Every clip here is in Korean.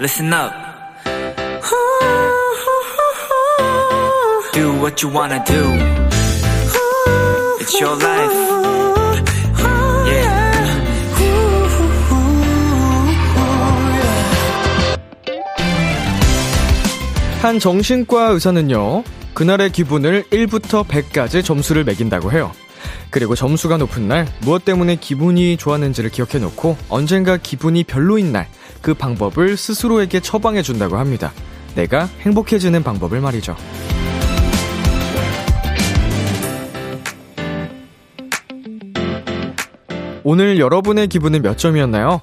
listen up. Do what you wanna do. It's your life. Yeah. 한 정신과 의사는요, 그날의 기분을 1부터 100까지 점수를 매긴다고 해요. 그리고 점수가 높은 날, 무엇 때문에 기분이 좋았는지를 기억해 놓고, 언젠가 기분이 별로인 날, 그 방법을 스스로에게 처방해 준다고 합니다. 내가 행복해지는 방법을 말이죠. 오늘 여러분의 기분은 몇 점이었나요?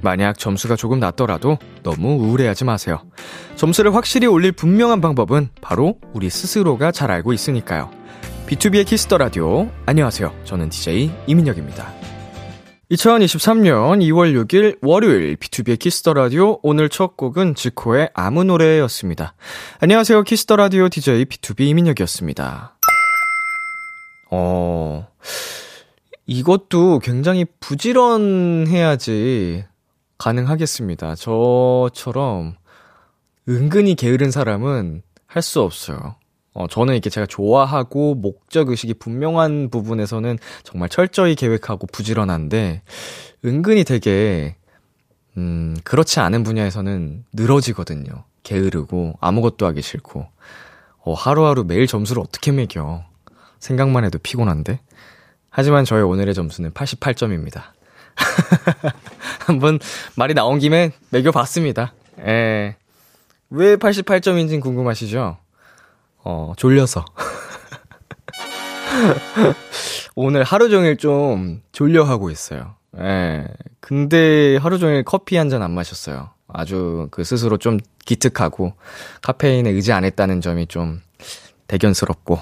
만약 점수가 조금 낮더라도 너무 우울해하지 마세요. 점수를 확실히 올릴 분명한 방법은 바로 우리 스스로가 잘 알고 있으니까요. B2B의 키스터 라디오. 안녕하세요. 저는 DJ 이민혁입니다. 2023년 2월 6일 월요일 비투비의 키스 더 라디오 오늘 첫 곡은 지코의 아무 노래였습니다. 안녕하세요. 키스 더 라디오 DJ 비투비 이민혁이었습니다. 어. 이것도 굉장히 부지런해야지 가능하겠습니다. 저처럼 은근히 게으른 사람은 할 수 없어요. 어, 저는 이렇게 제가 좋아하고 목적의식이 분명한 부분에서는 정말 철저히 계획하고 부지런한데, 은근히 되게, 음, 그렇지 않은 분야에서는 늘어지거든요. 게으르고, 아무것도 하기 싫고. 어, 하루하루 매일 점수를 어떻게 매겨. 생각만 해도 피곤한데. 하지만 저의 오늘의 점수는 88점입니다. 한번 말이 나온 김에 매겨봤습니다. 예. 왜 88점인지 궁금하시죠? 어, 졸려서. 오늘 하루 종일 좀 졸려하고 있어요. 예. 근데 하루 종일 커피 한 잔 안 마셨어요. 아주 그 스스로 좀 기특하고 카페인에 의지 안 했다는 점이 좀 대견스럽고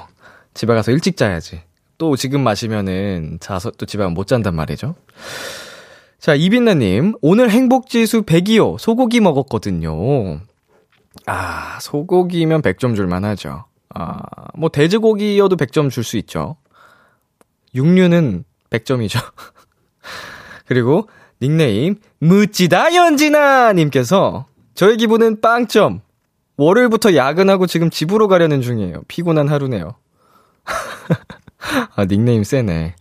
집에 가서 일찍 자야지. 또 지금 마시면은 자서 또 집에 가면 못 잔단 말이죠. 자, 이빈나님, 오늘 행복지수 100이요. 소고기 먹었거든요. 아, 소고기면 100점 줄만 하죠. 아, 뭐, 돼지고기여도 100점 줄 수 있죠. 육류는 100점이죠. 그리고, 닉네임, 무찌다 연진아 님께서, 저의 기분은 빵점. 월요일부터 야근하고 지금 집으로 가려는 중이에요. 피곤한 하루네요. 아, 닉네임 세네.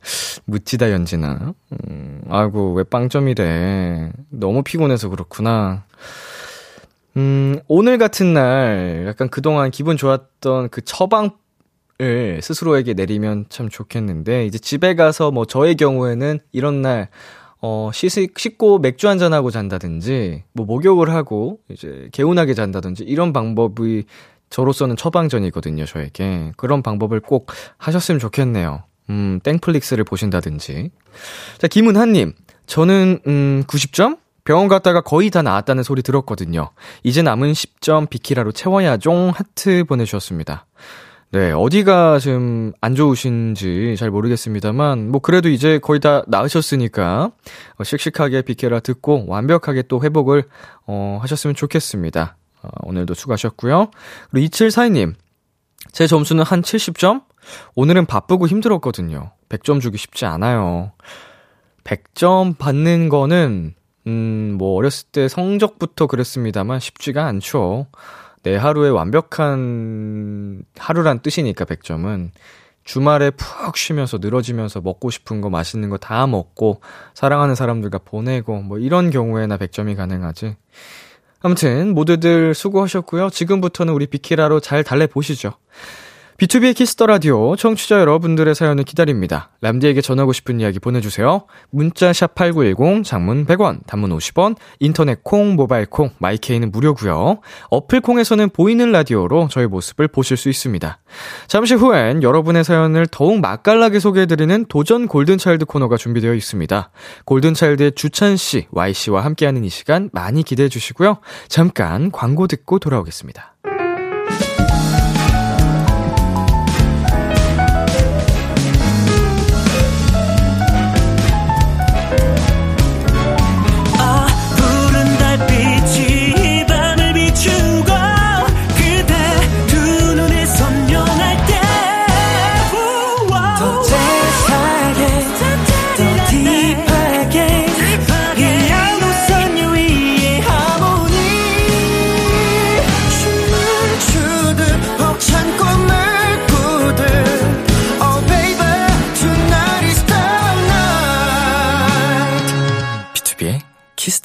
무찌다 연진아. 음, 아이고, 왜 빵점이래. 너무 피곤해서 그렇구나. 음, 오늘 같은 날, 약간 그동안 기분 좋았던 그 처방을 스스로에게 내리면 참 좋겠는데, 이제 집에 가서 뭐 저의 경우에는 이런 날, 어, 씻, 씻고 맥주 한잔하고 잔다든지, 뭐 목욕을 하고, 이제 개운하게 잔다든지, 이런 방법이 저로서는 처방전이거든요, 저에게. 그런 방법을 꼭 하셨으면 좋겠네요. 음, 땡플릭스를 보신다든지. 자, 김은하님. 저는, 음, 90점? 병원 갔다가 거의 다 나았다는 소리 들었거든요. 이제 남은 10점 비키라로 채워야종 하트 보내주셨습니다. 네, 어디가 좀안 좋으신지 잘 모르겠습니다만, 뭐 그래도 이제 거의 다 나으셨으니까, 어, 씩씩하게 비키라 듣고 완벽하게 또 회복을, 어, 하셨으면 좋겠습니다. 어, 오늘도 수고하셨고요. 그리고 2742님. 제 점수는 한 70점? 오늘은 바쁘고 힘들었거든요. 100점 주기 쉽지 않아요. 100점 받는 거는, 음, 뭐, 어렸을 때 성적부터 그랬습니다만 쉽지가 않죠. 내 하루에 완벽한 하루란 뜻이니까 100점은. 주말에 푹 쉬면서 늘어지면서 먹고 싶은 거 맛있는 거 다 먹고 사랑하는 사람들과 보내고 뭐 이런 경우에나 100점이 가능하지. 아무튼 모두들 수고하셨고요. 지금부터는 우리 비키라로 잘 달래보시죠. 비투비의 키스 더 라디오 청취자 여러분들의 사연을 기다립니다. 람디에게 전하고 싶은 이야기 보내주세요. 문자 샵 #8910 장문 100원, 단문 50원, 인터넷 콩, 모바일 콩, 마이케이는 무료고요. 어플 콩에서는 보이는 라디오로 저희 모습을 보실 수 있습니다. 잠시 후엔 여러분의 사연을 더욱 맛깔나게 소개해드리는 도전 골든차일드 코너가 준비되어 있습니다. 골든차일드의 주찬 씨, Y 씨와 함께하는 이 시간 많이 기대해 주시고요. 잠깐 광고 듣고 돌아오겠습니다.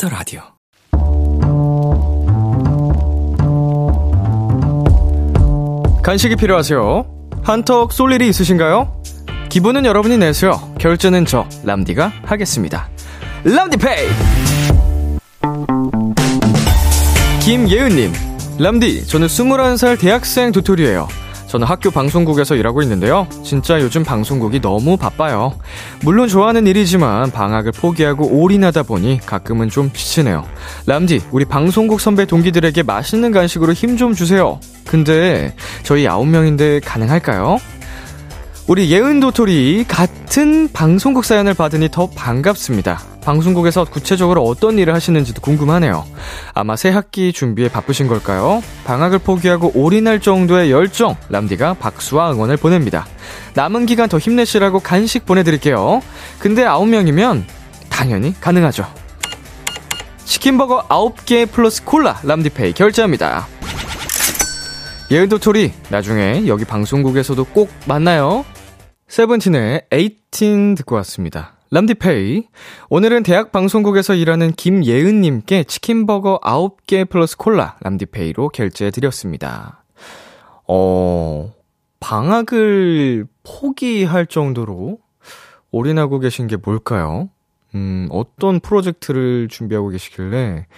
키스 더 라디오. 간식이 필요하세요? 한턱 쏠 일이 있으신가요? 기분은 여러분이 내세요. 결제는 저 람디가 하겠습니다. 람디페이. 김예은님, 람디, 저는 21살 대학생 도토리예요. 저는 학교 방송국에서 일하고 있는데요. 진짜 요즘 방송국이 너무 바빠요. 물론 좋아하는 일이지만 방학을 포기하고 올인하다 보니 가끔은 좀 지치네요. 람디, 우리 방송국 선배 동기들에게 맛있는 간식으로 힘 좀 주세요. 근데 저희 9명인데 가능할까요? 우리 예은 도토리 같은 방송국 사연을 받으니 더 반갑습니다. 방송국에서 구체적으로 어떤 일을 하시는지도 궁금하네요. 아마 새 학기 준비에 바쁘신 걸까요? 방학을 포기하고 올인할 정도의 열정, 람디가 박수와 응원을 보냅니다. 남은 기간 더 힘내시라고 간식 보내드릴게요. 근데 9명이면 당연히 가능하죠. 치킨버거 9개 플러스 콜라 람디페이 결제합니다. 예은 도토리, 나중에 여기 방송국에서도 꼭 만나요. 세븐틴의 18 듣고 왔습니다. 람디페이. 오늘은 대학 방송국에서 일하는 김예은님께 치킨버거 9개 플러스 콜라 람디페이로 결제해드렸습니다. 어, 방학을 포기할 정도로 올인하고 계신 게 뭘까요? 음, 어떤 프로젝트를 준비하고 계시길래,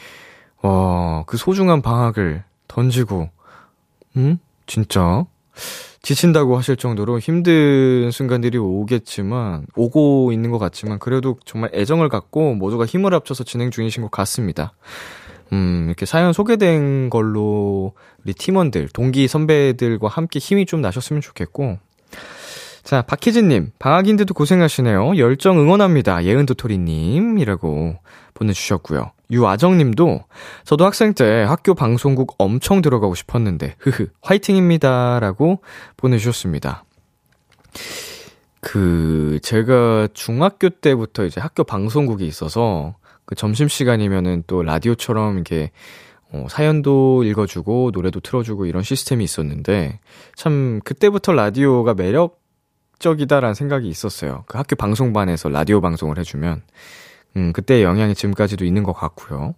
와, 그 소중한 방학을 던지고, 음? 진짜? 지친다고 하실 정도로 힘든 순간들이 오겠지만, 오고 있는 것 같지만, 그래도 정말 애정을 갖고 모두가 힘을 합쳐서 진행 중이신 것 같습니다. 음, 이렇게 사연 소개된 걸로 우리 팀원들, 동기 선배들과 함께 힘이 좀 나셨으면 좋겠고, 자, 박희진님, 방학인데도 고생하시네요. 열정 응원합니다. 예은도토리님, 이라고 보내주셨고요. 유아정님도, 저도 학생 때 학교 방송국 엄청 들어가고 싶었는데, 흐흐, 화이팅입니다. 라고 보내주셨습니다. 그, 제가 중학교 때부터 이제 학교 방송국이 있어서, 그 점심 시간이면은 또 라디오처럼 이렇게, 어, 사연도 읽어주고, 노래도 틀어주고 이런 시스템이 있었는데, 참, 그때부터 라디오가 매력, 적이다라는 생각이 있었어요. 그 학교 방송반에서 라디오 방송을 해주면, 음, 그때 영향이 지금까지도 있는 것 같고요.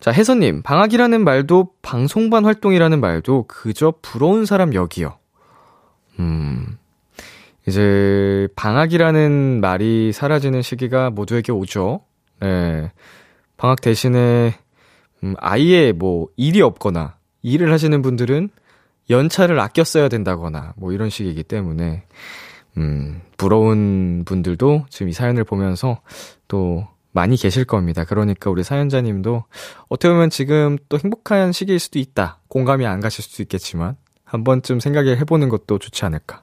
자, 혜선님, 방학이라는 말도 방송반 활동이라는 말도 그저 부러운 사람 여기요. 음, 이제 방학이라는 말이 사라지는 시기가 모두에게 오죠. 네. 방학 대신에, 음, 아예 뭐 일이 없거나 일을 하시는 분들은 연차를 아껴 써야 된다거나 뭐 이런 식이기 때문에 음, 부러운 분들도 지금 이 사연을 보면서 또 많이 계실 겁니다. 그러니까 우리 사연자님도 어떻게 보면 지금 또 행복한 시기일 수도 있다. 공감이 안 가실 수도 있겠지만 한 번쯤 생각해 보는 것도 좋지 않을까.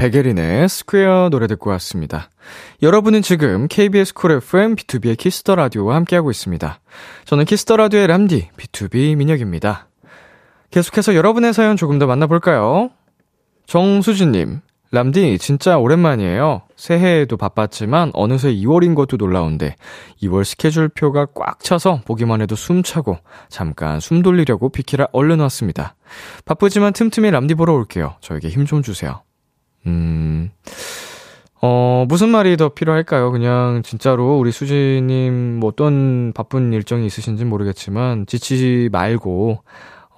백예린의 Square 노래 듣고 왔습니다. 여러분은 지금 KBS 쿨 FM 비투비의 키스 더 라디오와 함께하고 있습니다. 저는 키스 더 라디오의 람디 비투비 민혁입니다. 계속해서 여러분의 사연 조금 더 만나볼까요? 정수진님, 람디 진짜 오랜만이에요. 새해에도 바빴지만 어느새 2월인 것도 놀라운데 2월 스케줄표가 꽉 차서 보기만 해도 숨차고 잠깐 숨 돌리려고 비키라 얼른 왔습니다. 바쁘지만 틈틈이 람디 보러 올게요. 저에게 힘 좀 주세요. 음, 어, 무슨 말이 더 필요할까요? 그냥 진짜로 우리 수지님 뭐 어떤 바쁜 일정이 있으신지 모르겠지만 지치지 말고,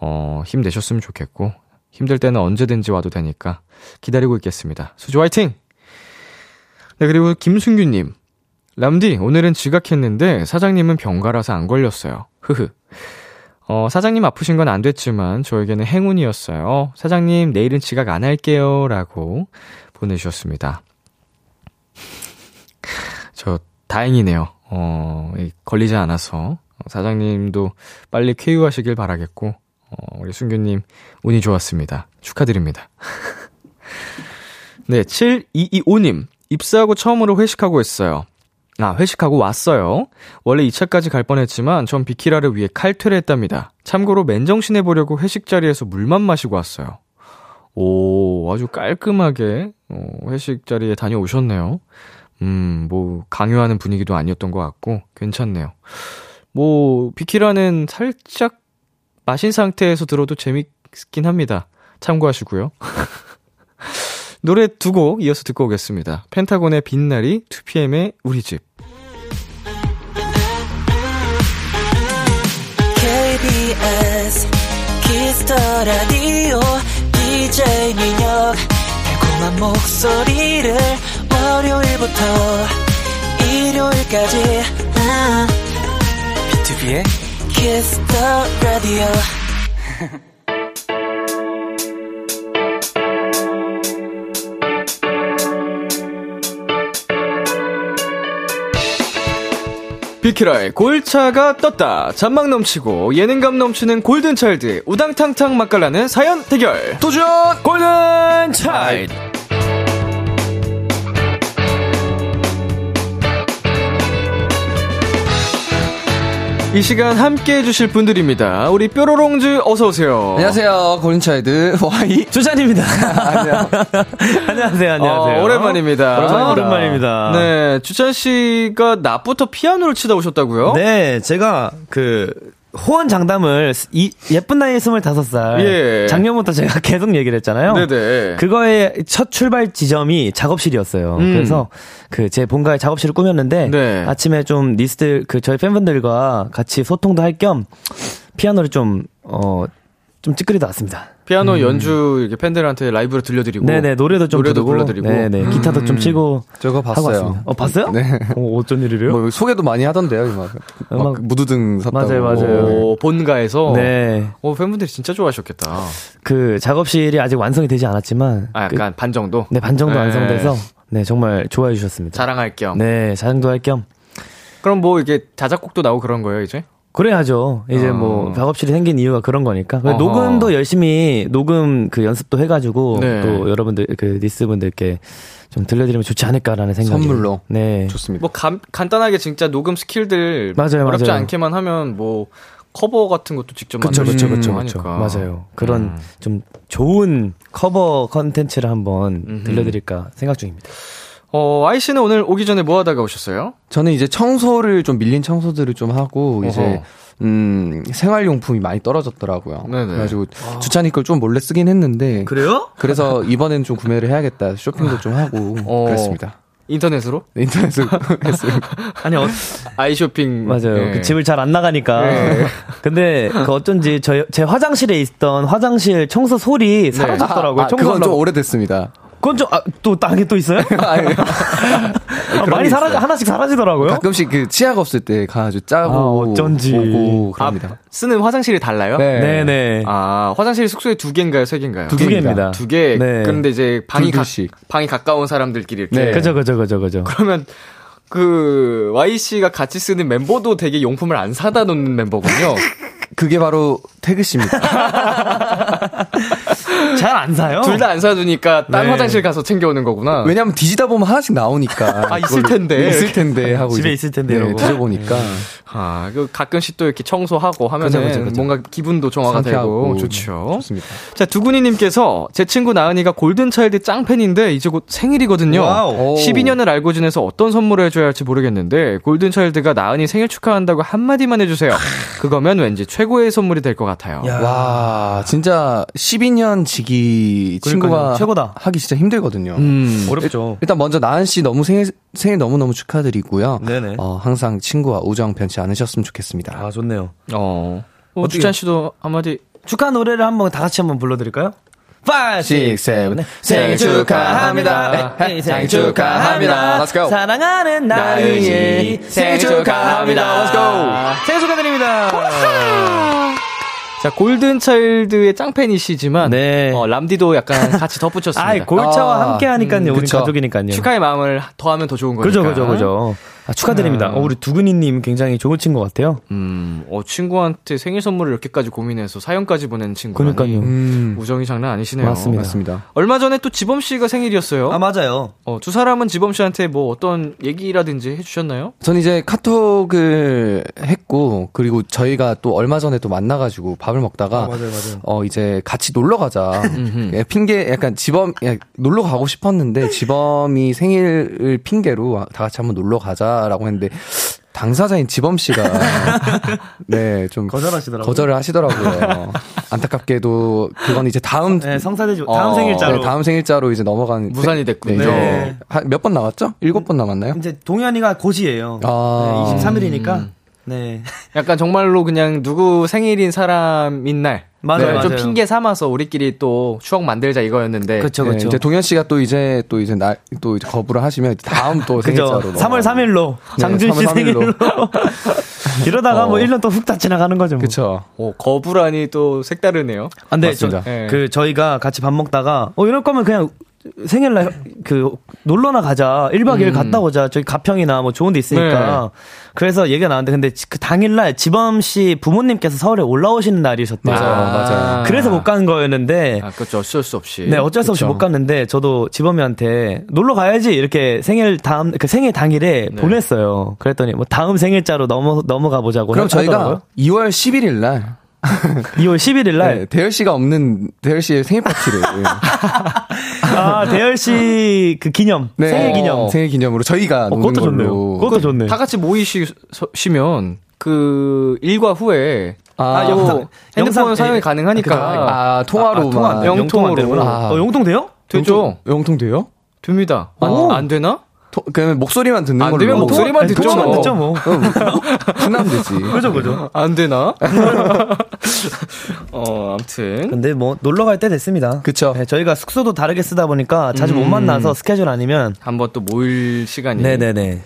어, 힘내셨으면 좋겠고, 힘들 때는 언제든지 와도 되니까 기다리고 있겠습니다. 수지 화이팅! 네, 그리고 김순규님. 람디, 오늘은 지각했는데 사장님은 병가라서 안 걸렸어요. 흐흐. 어, 사장님 아프신 건 안 됐지만 저에게는 행운이었어요. 사장님, 내일은 지각 안 할게요. 라고 보내주셨습니다. 저, 다행이네요. 어, 걸리지 않아서. 사장님도 빨리 쾌유하시길 바라겠고, 어, 우리 순규님, 운이 좋았습니다. 축하드립니다. 네, 7225님, 입사하고 처음으로 회식하고 있어요. 아, 회식하고 왔어요. 원래 2차까지 갈 뻔했지만 전 비키라를 위해 칼퇴를 했답니다. 참고로 맨정신 해보려고 회식 자리에서 물만 마시고 왔어요. 오, 아주 깔끔하게, 어, 회식 자리에 다녀오셨네요. 음, 뭐, 강요하는 분위기도 아니었던 것 같고, 괜찮네요. 뭐, 비키라는 살짝 마신 상태에서 들어도 재밌긴 합니다. 참고하시고요. 노래 두 곡 이어서 듣고 오겠습니다. 펜타곤의 빛나리, 2PM의 우리 집. KBS 키스터 라디오 DJ 민혁 달콤한 목소리를 월요일부터 일요일까지 아, B2B의 키스터 라디오 비키라의 골차가 떴다. 잔망 넘치고 예능감 넘치는 골든차일드 우당탕탕 맛깔나는 사연 대결. 도전 골든차일드. 이 시간 함께 해주실 분들입니다. 우리 뾰로롱즈 어서오세요. 안녕하세요. 고린차이드 와이 주찬입니다. 안녕하세요, 안녕하세요. 어, 오랜만입니다. 오랜만입니다. 오랜만입니다. 네, 주찬 씨가 낮부터 피아노를 치다 오셨다고요? 네, 제가 그 호언 장담을 이 예쁜 나이 25살 예. 작년부터 제가 계속 얘기를 했잖아요. 네네. 그거의 첫 출발 지점이 작업실이었어요. 음. 그래서 그 제 본가의 작업실을 꾸몄는데 네. 아침에 좀 니스 그 저희 팬분들과 같이 소통도 할 겸 피아노를 좀 어 좀 찌끄리다 왔습니다. 피아노 연주 이렇게 팬들한테 라이브로 들려드리고 음. 네네 노래도 좀 노래도 부르고, 불러드리고 음. 네네 기타도 좀 치고 저거 봤어요. 어 봤어요? 네. 어, 어쩐 일이래요? 뭐 소개도 많이 하던데요, 음악- 막 무드등 샀다고. 맞아요, 맞아요. 오, 본가에서 네. 오, 팬분들이 진짜 좋아하셨겠다. 그 작업실이 아직 완성이 되지 않았지만 아, 그, 약간 반 정도. 네, 반 정도 네. 완성돼서 네, 정말 좋아해 주셨습니다. 자랑할 겸. 네, 자랑도 할 겸 그럼 뭐 이게 자작곡도 나오고 그런 거예요, 이제? 그래야죠. 이제 어. 뭐 작업실이 생긴 이유가 그런 거니까. 어허. 녹음도 열심히 녹음 그 연습도 해가지고 네. 또 여러분들 그 니스 분들께 좀 들려드리면 좋지 않을까라는 생각이. 선물로. 네. 좋습니다. 뭐 간, 간단하게 진짜 녹음 스킬들 맞아요, 어렵지 맞아요. 않게만 하면 뭐 커버 같은 것도 직접 그쵸, 만들 수 그쵸, 있고 그쵸, 그쵸. 하니까. 맞아요. 그런 음. 좀 좋은 커버 컨텐츠를 한번 음흠. 들려드릴까 생각 중입니다. 어, Y 씨는 오늘 오기 전에 뭐 하다가 오셨어요? 저는 이제 청소를 좀 밀린 청소들을 좀 하고 이제 어허. 음 생활용품이 많이 떨어졌더라고요. 네네. 그래가지고 주차니 걸 좀 몰래 쓰긴 했는데 그래요? 그래서 이번엔 좀 구매를 해야겠다 쇼핑도 좀 하고 어. 그랬습니다. 인터넷으로? 네, 인터넷으로 했어요. 아니, 어, 아이 쇼핑. 맞아요. 네. 그 집을 잘 안 나가니까. 네. 근데 그 어쩐지 저, 제 화장실에 있던 화장실 청소 소리 사라졌더라고요. 아, 아, 그건. 좀 오래됐습니다. 그건 좀, 아, 또, 땅에 또 있어요? 아, 많이 사라져, 하나씩 사라지더라고요. 가끔씩 그 치아가 없을 때 가가지고 짜고 아, 어쩐지. 오고 아, 그럽니다. 쓰는 화장실이 달라요? 네. 네네. 아, 화장실 숙소에 두 개인가요, 세 개인가요? 두 개입니다. 두 개. 네. 그런데 이제 방이 가. 방이 가까운 사람들끼리 이렇게. 네. 그죠, 그죠, 그죠, 그죠. 그러면 그 Y 씨가 같이 쓰는 멤버도 되게 용품을 안 사다 놓는 멤버군요. 그게 바로 태그 씨입니다. 잘 안 사요? 둘 다 안 사두니까 딴 네. 화장실 가서 챙겨오는 거구나. 왜냐면 뒤지다 보면 하나씩 나오니까. 아, 있을 텐데. 있을 텐데 하고 집에 이제 있을 텐데 네, 이러고. 드셔보니까 아, 그 가끔씩 또 이렇게 청소하고 하면은 그죠, 그죠, 그죠. 뭔가 기분도 정화가 되고 좋죠. 좋습니다. 자, 두근이님께서 제 친구 나은이가 골든차일드 짱팬인데 이제 곧 생일이거든요. 와우. 오. 12년을 알고 지내서 어떤 선물을 해줘야 할지 모르겠는데 골든차일드가 나은이 생일 축하한다고 한마디만 해주세요. 그거면 왠지 최고의 선물이 될 것 같아요. 야. 와, 진짜 12년 지기 친구가. 최고다. 하기 진짜 힘들거든요. 음, 어렵죠. 일단 먼저 나은 씨 너무 생일 생일 너무 너무 축하드리고요. 네네. 어, 항상 친구와 우정 변치 않으셨으면 좋겠습니다. 아, 좋네요. 어. 어, 주찬 씨도 한마디. 축하 노래를 한번 다 같이 한번 불러드릴까요? 5, 6, 7, 8 생일 축하합니다. 네, 생일 축하합니다. Let's go. 사랑하는 나은이 생일 축하합니다. Let's go. 생일 축하드립니다. 자, 골든차일드의 짱팬이시지만 네. 어, 람디도 약간 같이 덧붙였습니다. 아이, 골차와 아, 함께 하니까요. 음, 우리 그쵸. 가족이니까요. 축하의 마음을 더하면 더 좋은 거니까. 그죠, 그죠, 그죠. 아, 축하드립니다. 아. 어, 우리 두근이님 굉장히 좋은 친구 같아요. 음, 어, 친구한테 생일 선물을 이렇게까지 고민해서 사연까지 보내는 친구라니. 그러니까요. 음. 우정이 장난 아니시네요. 맞습니다. 맞습니다. 얼마 전에 또 지범 씨가 생일이었어요. 맞아요. 어, 두 사람은 지범 씨한테 뭐 어떤 얘기라든지 해주셨나요? 전 이제 카톡을 했고 그리고 저희가 또 얼마 전에 또 만나가지고 밥을 먹다가 맞아요, 맞아요. 어 이제 같이 놀러 가자. 예, 핑계 약간 지범 예, 놀러 가고 싶었는데 지범이 생일을 핑계로 다 같이 한번 놀러 가자 라고 했는데 당사자인 지범 씨가 네 좀 거절하시더라고요. 거절을 하시더라고요. 안타깝게도 그건 이제 다음 네, 성사되지 다음 어, 생일자로. 네, 다음 생일자로 이제 넘어간 무산이 됐군요. 네. 몇 번 남았죠? 일곱 번 남았나요? 이제 동현이가 곧이에요. 아. 네, 23일이니까. 네. 약간 정말로 그냥 누구 생일인 사람인 날. 맞아요, 네, 좀 맞아요. 핑계 삼아서 우리끼리 또 추억 만들자 이거였는데. 그쵸, 네, 그쵸. 이제 동현 씨가 또 이제 또 이제 날 또 이제 거부를 하시면 다음 또 그죠. 생일자로 3월 3일로. 장준 씨 3월 3일로. 생일로. 이러다가 어. 뭐 1년 또 훅 다 지나가는 거죠. 뭐. 그쵸. 어, 거부라니 또 색다르네요. 안 돼. 맞습니다. 저, 예. 그 저희가 같이 밥 먹다가 어 이럴 거면 그냥 생일날 그 놀러나 가자. 1박 2일 갔다 오자. 저기 가평이나 뭐 좋은 데 있으니까. 그래서 얘기가 나왔는데 근데 그 당일날 지범 씨 부모님께서 서울에 올라오시는 날이셨대요. 맞아요, 맞아요. 그래서 못 간 거였는데 아, 그렇죠. 어쩔 수 없이. 네, 어쩔 수 없이 그쵸. 못 갔는데 저도 지범이한테 놀러 가야지 이렇게 생일 다음 그 생일 당일에 네. 보냈어요. 그랬더니 뭐 다음 생일자로 넘어 넘어가 보자고 그럼 저희가 하더라고요. 2월 11일 날 2월 11일 날 네, 대열 씨가 없는 대열 씨의 생일 파티를 아, 대열 씨 그 기념. 네, 생일 기념. 생일 기념으로 저희가 어, 그것도 좋네요. 걸로 그것도 좋네. 다 같이 모이시면 그 일과 후에 아, 아, 영상, 핸드폰 영상, 사용이 예, 가능하니까 아, 통화로 아, 통화? 영통으로. 영통 안 되구나. 아. 어, 영통 돼요? 되죠. 영통 돼요? 됩니다. 오. 안, 안 되나? 토- 그러면 목소리만 듣는 안 걸로 되면 목소리만 네, 듣죠. 통화만 듣죠, 뭐. 순하면 되지. 그죠, 그죠. 안 되나? 어, 아무튼. 근데 뭐 놀러 갈 때 됐습니다. 그쵸. 네, 저희가 숙소도 다르게 쓰다 보니까 자주 못 만나서 스케줄 아니면 한번 또 모일 시간이. 네네네.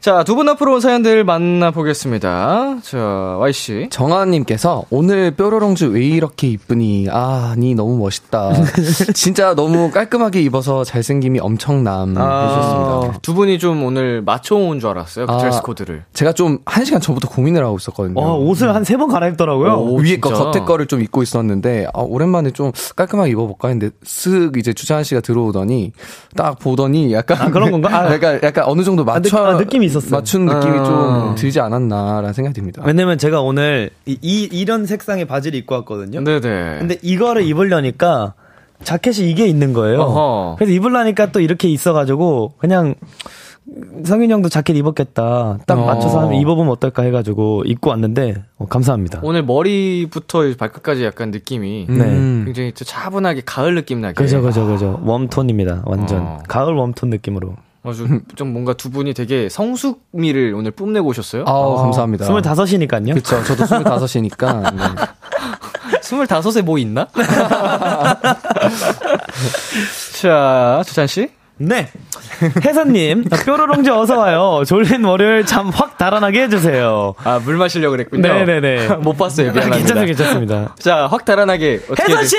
자, 두 분 앞으로 온 사연들 만나보겠습니다. 자, Y씨. 정아님께서 오늘 뾰로롱즈 왜 이렇게 이쁘니? 아, 니 너무 멋있다. 진짜 너무 깔끔하게 입어서 잘생김이 엄청남 아. 해주셨습니다. 두 분이 좀 오늘 맞춰온 줄 알았어요. 그 아. 드레스 코드를. 제가 좀 한 시간 전부터 고민을 하고 있었거든요. 와, 옷을 한세 번 갈아입더라고요. 오, 위에 거 진짜? 겉에 거를 좀 입고 있었는데 아, 오랜만에 좀 깔끔하게 입어볼까 했는데 쓱 이제 주찬 씨가 들어오더니 딱 보더니 약간 아, 그런 건가? 아. 약간 약간 어느 정도 맞춰 아, 느- 아, 느낌이 있었어요. 맞춘 느낌이 아. 좀 들지 않았나라는 생각이 듭니다. 왜냐면 제가 오늘 이, 이 이 런 색상의 바지를 입고 왔거든요. 네네. 근데 이거를 입으려니까 자켓이 이게 있는 거예요. 어허. 그래서 입으려니까 또 이렇게 있어가지고 그냥 성윤 형도 자켓 입었겠다. 딱 어. 맞춰서 한번 입어보면 어떨까 해가지고 입고 왔는데 어, 감사합니다. 오늘 머리부터 발끝까지 약간 느낌이 음. 굉장히 또 차분하게 가을 느낌 나게. 그죠 그죠 그죠 웜톤입니다. 완전 어. 가을 웜톤 느낌으로. 아주 좀 뭔가 두 분이 되게 성숙미를 오늘 뽐내고 오셨어요. 아우 감사합니다. 스물다섯이니까요. 그쵸. 저도 스물다섯이니까. 네. 스물다섯에 뭐 있나? 자, 주찬 씨. 네. 혜선님, 뾰로롱즈 어서와요. 졸린 월요일 잠 확 달아나게 해주세요. 아, 물 마시려고 그랬군요. 네네네. 못 봤어요. 미안합니다. 괜찮습니다, 괜찮습니다. 자, 확 달아나게. 어떻게 혜선 씨!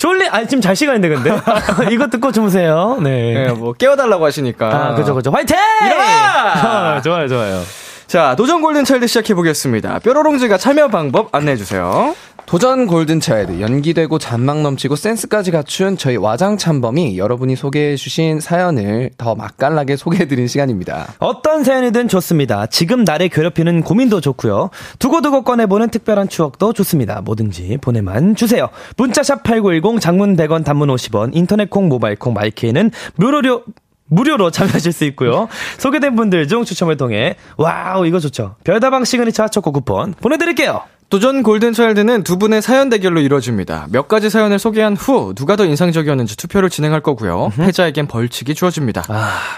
졸리, 아니, 지금 잘 시간인데, 근데. 이거 듣고 주무세요. 네. 네, 뭐 깨워달라고 하시니까. 아, 그죠, 그죠. 화이팅! 아, 좋아요, 좋아요. 자, 도전 골든 차일드 시작해 보겠습니다. 뾰로롱즈가 참여 방법 안내해 주세요. 도전 골든차일드 연기되고 잔망 넘치고 센스까지 갖춘 저희 와장참범이 여러분이 소개해주신 사연을 더 맛깔나게 소개해드린 시간입니다. 어떤 사연이든 좋습니다. 지금 나를 괴롭히는 고민도 좋고요. 두고두고 꺼내보는 특별한 추억도 좋습니다. 뭐든지 보내만 주세요. 문자샵 8910 장문 100원 단문 50원 인터넷 콩 모바일 콩 마이케이는 무료로 무료로 참여하실 수 있고요. 소개된 분들 중 추첨을 통해 와우 이거 좋죠. 별다방 시그니처 초코 쿠폰 보내드릴게요. 도전 골든 차일드는 두 분의 사연 대결로 이루어집니다. 몇 가지 사연을 소개한 후 누가 더 인상적이었는지 투표를 진행할 거고요. 패자에겐 벌칙이 주어집니다.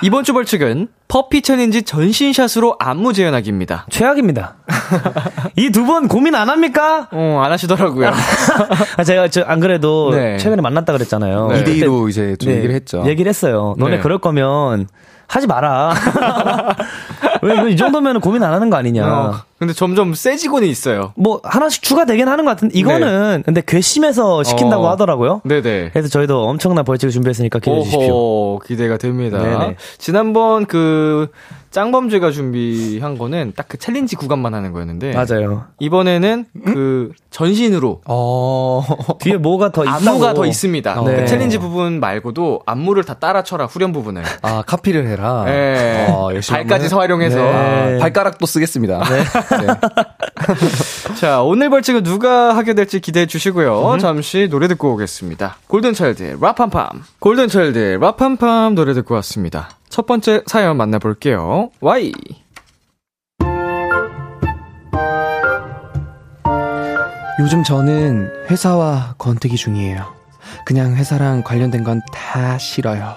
이번 주 벌칙은 puppy challenge 전신샷으로 안무 재현하기입니다. 최악입니다. 이 두 분 고민 안 합니까? 어, 안 하시더라고요. 아, 제가 저 안 그래도 네. 최근에 만났다 그랬잖아요. 네. 2대2로 이제 좀 네, 얘기를 했죠. 얘기를 했어요. 너네 네. 그럴 거면 하지 마라. 왜 이 정도면 고민 안 하는 거 아니냐. 어, 근데 점점 세지고는 있어요. 뭐 하나씩 추가되긴 하는 것 같은데 이거는 근데 괘씸해서 시킨다고 어. 하더라고요. 네네. 그래서 저희도 엄청난 벌칙을 준비했으니까 기대해 주십시오. 기대가 됩니다. 네네. 지난번 그 짱범죄가 준비한 거는 딱 그 challenge 구간만 하는 거였는데 맞아요. 이번에는 그 전신으로 어. 뒤에 뭐가 더 있다고. 안무가 더 있습니다. 네. 그 challenge 부분 말고도 안무를 다 따라쳐라 후렴 부분을. 아, 카피를 해라. 예. 어, 열심히 발까지 활용해서. 네. 아, 발가락도 쓰겠습니다. 네. 자, 오늘 벌칙은 누가 하게 될지 기대해 주시고요. 잠시 노래 듣고 오겠습니다. 골든차일드의 라팜팜. 골든차일드의 라팜팜 노래 듣고 왔습니다. 첫 번째 사연 만나볼게요. Y. 요즘 저는 회사와 권태기 중이에요. 그냥 회사랑 관련된 건 다 싫어요.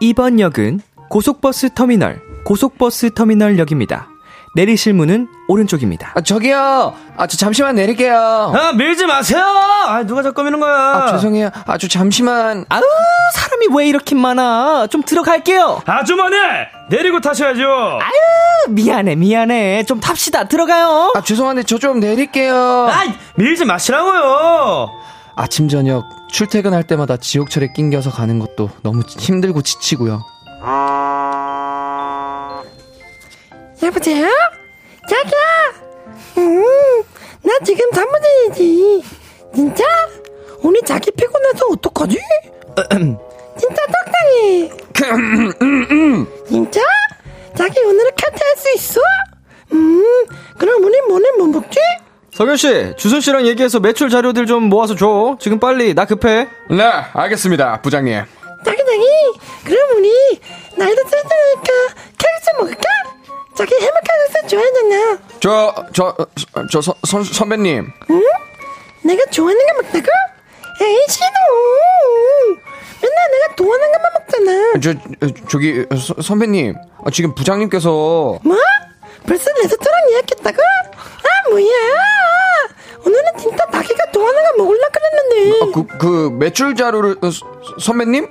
이번 역은 고속버스 터미널, 고속버스 터미널역입니다. 내리실 문은 오른쪽입니다. 아, 저기요. 아, 저 잠시만 내릴게요. 아, 밀지 마세요! 아, 누가 자꾸 미는 거야? 아, 죄송해요. 아, 저 잠시만. 아우, 사람이 왜 이렇게 많아? 좀 들어갈게요. 아주머니! 내리고 타셔야죠! 미안해, 미안해. 좀 탑시다. 들어가요. 아, 죄송한데 저 좀 내릴게요. 아이, 밀지 마시라고요! 아침 저녁 출퇴근할 때마다 지옥철에 낑겨서 가는 것도 너무 힘들고 지치고요. 여보세요? 자기야! 음, 나 지금 사무실이지. 진짜? 오늘 자기 피곤해서 어떡하지? 진짜 적당해. 진짜? 자기 오늘은 칼퇴할 수 있어? 음, 그럼 우리 뭐는 뭐 먹지? 석현 씨, 주순 씨랑 얘기해서 매출 자료들 좀 모아서 줘. 지금 빨리. 나 급해. 네, 알겠습니다, 부장님. 자기 자기, 그럼 우리 나이도 쓸때니까 칼국수 먹을까? 자기 해물 칼국수 좋아하잖아. 저, 저, 저, 서, 선, 선배님. 내가 좋아하는 거 먹다고? 에이 싫어 맨날 내가 좋아하는 것만 먹잖아 저, 저기, 서, 선배님. 아, 지금 부장님께서. 뭐? 벌써 레스토랑 예약했다고? 아 뭐야 오늘은 진짜 자기가 좋아하는 거 먹으려 그랬는데 아, 그, 그, 매출 자료를, 어, 서- 선배님?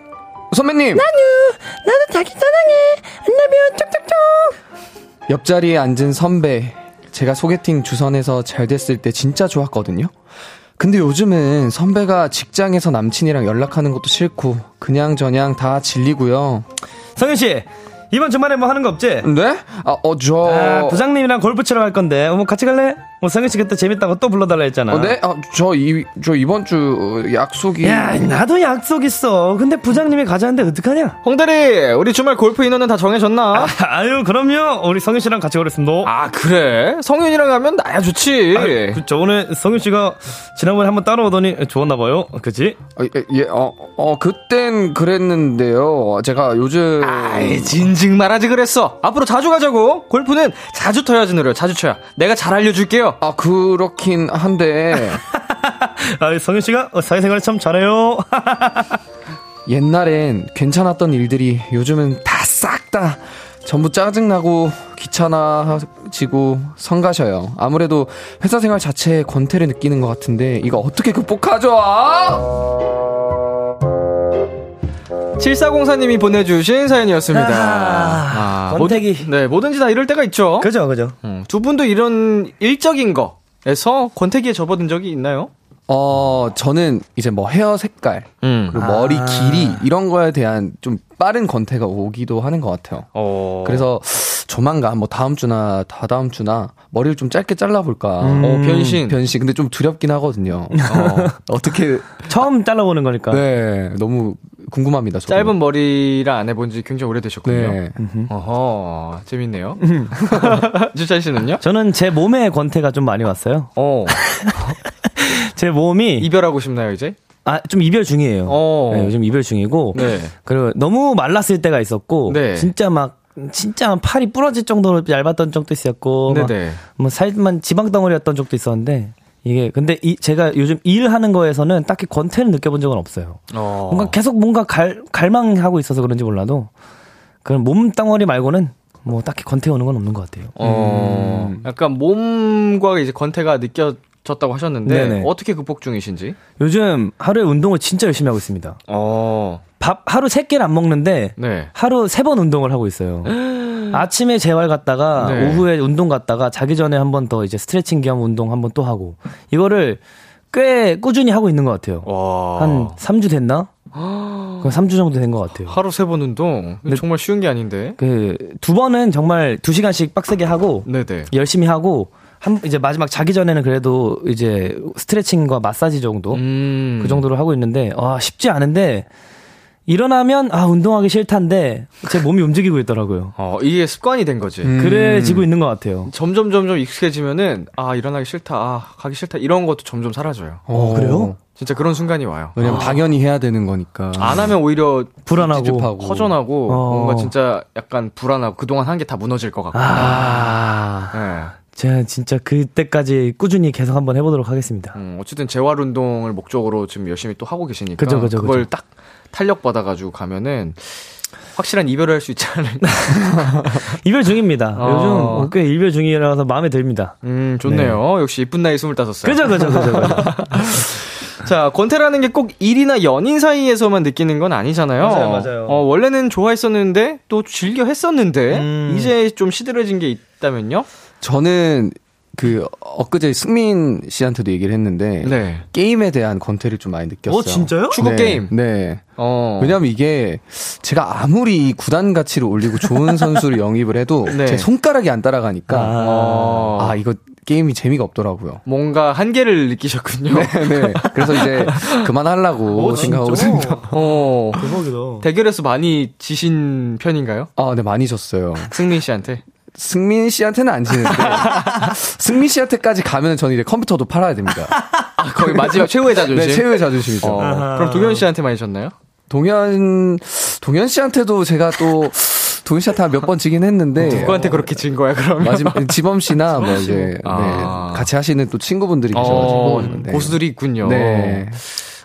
선배님! 나도 나도 자기 사랑해 안녕하면 쪽쪽쪽 옆자리에 앉은 선배. 제가 소개팅 주선에서 잘 됐을 때 진짜 좋았거든요. 근데 요즘은 선배가 직장에서 남친이랑 연락하는 것도 싫고, 그냥 저냥 다 질리고요. 성현씨, 이번 주말에 뭐 하는 거 없지? 네? 아, 어, 저. 아, 부장님이랑 골프 치러 갈 건데, 어, 뭐 같이 갈래? 뭐 성현 씨 그때 재밌다고 또 불러달라 했잖아. 어, 네? 아, 저, 이, 저 이번 주 약속이. 야, 나도 약속 있어. 근데 부장님이 가자는데 어떡하냐? 홍대리, 우리 주말 골프 인원은 다 정해졌나? 아 유, 그럼요. 우리 성현 씨랑 같이 오랬습니다. 아, 그래? 성윤이랑 가면 나야 좋지. 아유, 그 저번에 성현 씨가 지난번에 한번 따라오더니 좋았나 봐요. 그치? 어, 예, 예, 어, 어, 그땐 그랬는데요. 제가 요즘. 아이, 진즉 말하지 그랬어. 앞으로 자주 가자고. 골프는 자주 터야지 느려. 자주 쳐야. 내가 잘 알려줄게요. 아, 그렇긴 한데. 아, 성현 씨가 사회생활 참 잘해요. 옛날엔 괜찮았던 일들이 요즘은 다싹다 전부 짜증나고 귀찮아지고 성가셔요. 아무래도 회사 생활 자체에 권태를 느끼는 것 같은데 이거 어떻게 극복하죠? 아! 7404님이 보내주신 사연이었습니다. 아, 권태기. 뭐든- 네, 뭐든지 다 이럴 때가 있죠. 그죠, 그죠. 음, 두 분도 이런 일적인 거에서 권태기에 접어든 적이 있나요? 어, 저는 이제 뭐 헤어 색깔, 음. 그리고 머리 길이 이런 거에 대한 좀 빠른 권태가 오기도 하는 것 같아요. 어. 그래서 조만간 뭐 다음 주나 다다음 주나 머리를 좀 짧게 잘라볼까. 어, 변신. 변신. 근데 좀 두렵긴 하거든요. 어, 어떻게. 처음 잘라보는 거니까. 네, 너무 궁금합니다. 저도. 짧은 머리를 안 해본 지 굉장히 오래되셨군요. 네. 어허, 재밌네요. 주찬 씨는요? 저는 제 몸에 권태가 좀 많이 왔어요. 어, 제 몸이 이별하고 싶나요, 이제? 아, 좀 이별 중이에요. 어. 네, 요즘 이별 중이고. 네. 그리고 너무 말랐을 때가 있었고. 네. 진짜 막, 진짜 팔이 부러질 정도로 얇았던 적도 있었고. 막 네네. 뭐 살만 지방 덩어리였던 적도 있었는데. 이게, 근데 이, 제가 요즘 일하는 거에서는 딱히 권태를 느껴본 적은 없어요. 어. 뭔가 계속 뭔가 갈, 갈망하고 있어서 그런지 몰라도. 그런 몸 덩어리 말고는 뭐 딱히 권태 오는 건 없는 것 같아요. 어, 약간 몸과 이제 권태가 느껴 졌다고 하셨는데 네네. 어떻게 극복 중이신지? 요즘 하루에 운동을 진짜 열심히 하고 있습니다. 어, 밥 하루 세 끼를 안 먹는데 네. 하루 세 번 운동을 하고 있어요. 아침에 재활 갔다가 네. 오후에 운동 갔다가 자기 전에 한 번 더 이제 스트레칭 겸 운동 한 번 또 하고 이거를 꽤 꾸준히 하고 있는 것 같아요. 와. 한 3주 됐나? 그 3주 정도 된 것 같아요. 하루 세 번 운동 정말 쉬운 게 아닌데. 그 두 번은 정말 2시간씩 빡세게 하고 네네. 열심히 하고 한 이제 마지막 자기 전에는 그래도 이제 스트레칭과 마사지 정도 음. 그 정도로 하고 있는데 아 쉽지 않은데 일어나면 아 운동하기 싫단데 제 몸이 움직이고 있더라고요. 어, 이게 습관이 된 거지. 음. 그래지고 있는 것 같아요. 점점 점점 익숙해지면은 아 일어나기 싫다, 아 가기 싫다 이런 것도 점점 사라져요. 어, 그래요? 진짜 그런 순간이 와요. 왜냐면 당연히 해야 되는 거니까. 안 하면 오히려 불안하고. 허전하고 어. 뭔가 진짜 약간 불안하고 그동안 한 게 다 무너질 것 같고. 아 예. 제가 진짜 그때까지 꾸준히 계속 한번 해보도록 하겠습니다. 음, 어쨌든 재활 운동을 목적으로 지금 열심히 또 하고 계시니까 그죠, 그죠, 걸 그죠. 딱 탄력 받아가지고 가면은 확실한 이별을 할 수 있지 않을까. 이별 중입니다. 어. 요즘 꽤 이별 중이라서 마음에 듭니다. 음, 좋네요. 역시 이쁜 나이 25살. 그죠, 그죠, 그죠, 그죠. 자, 권태라는 게 꼭 일이나 연인 사이에서만 느끼는 건 아니잖아요. 맞아요, 맞아요. 어, 원래는 좋아했었는데 또 즐겨 했었는데 음. 이제 좀 시들해진 게 있다면요? 저는 그 엊그제 승민 씨한테도 얘기를 했는데 네. 게임에 대한 권태를 좀 많이 느꼈어요. 어, 진짜요? 축구 네, 게임. 네. 어. 왜냐면 이게 제가 아무리 구단 가치를 올리고 좋은 선수를 영입을 해도 네. 제 손가락이 안 따라가니까 아, 어. 이거 게임이 재미가 없더라고요. 뭔가 한계를 느끼셨군요. 네. 그래서 이제 그만하려고 생각하고 있습니다. 어. 대박이다. 대결에서 많이 지신 편인가요? 아, 네, 많이 졌어요. 승민 씨한테? 승민 씨한테는 안 지는데 승민 씨한테까지 가면 저는 이제 컴퓨터도 팔아야 됩니다. 아, 거의 마지막 최후의 자존심. 네, 최후의 자존심이죠. 어. 그럼 동현 씨한테 많이 졌나요? 동현 동현 씨한테도 제가 또 동현 씨한테 몇 번 지긴 했는데 누구한테 그렇게 진 거야, 그러면? 마지막 지범 씨나 뭐 이제 아. 네, 같이 하시는 또 친구분들이 계셔가지고 어, 네. 고수들이 있군요. 네.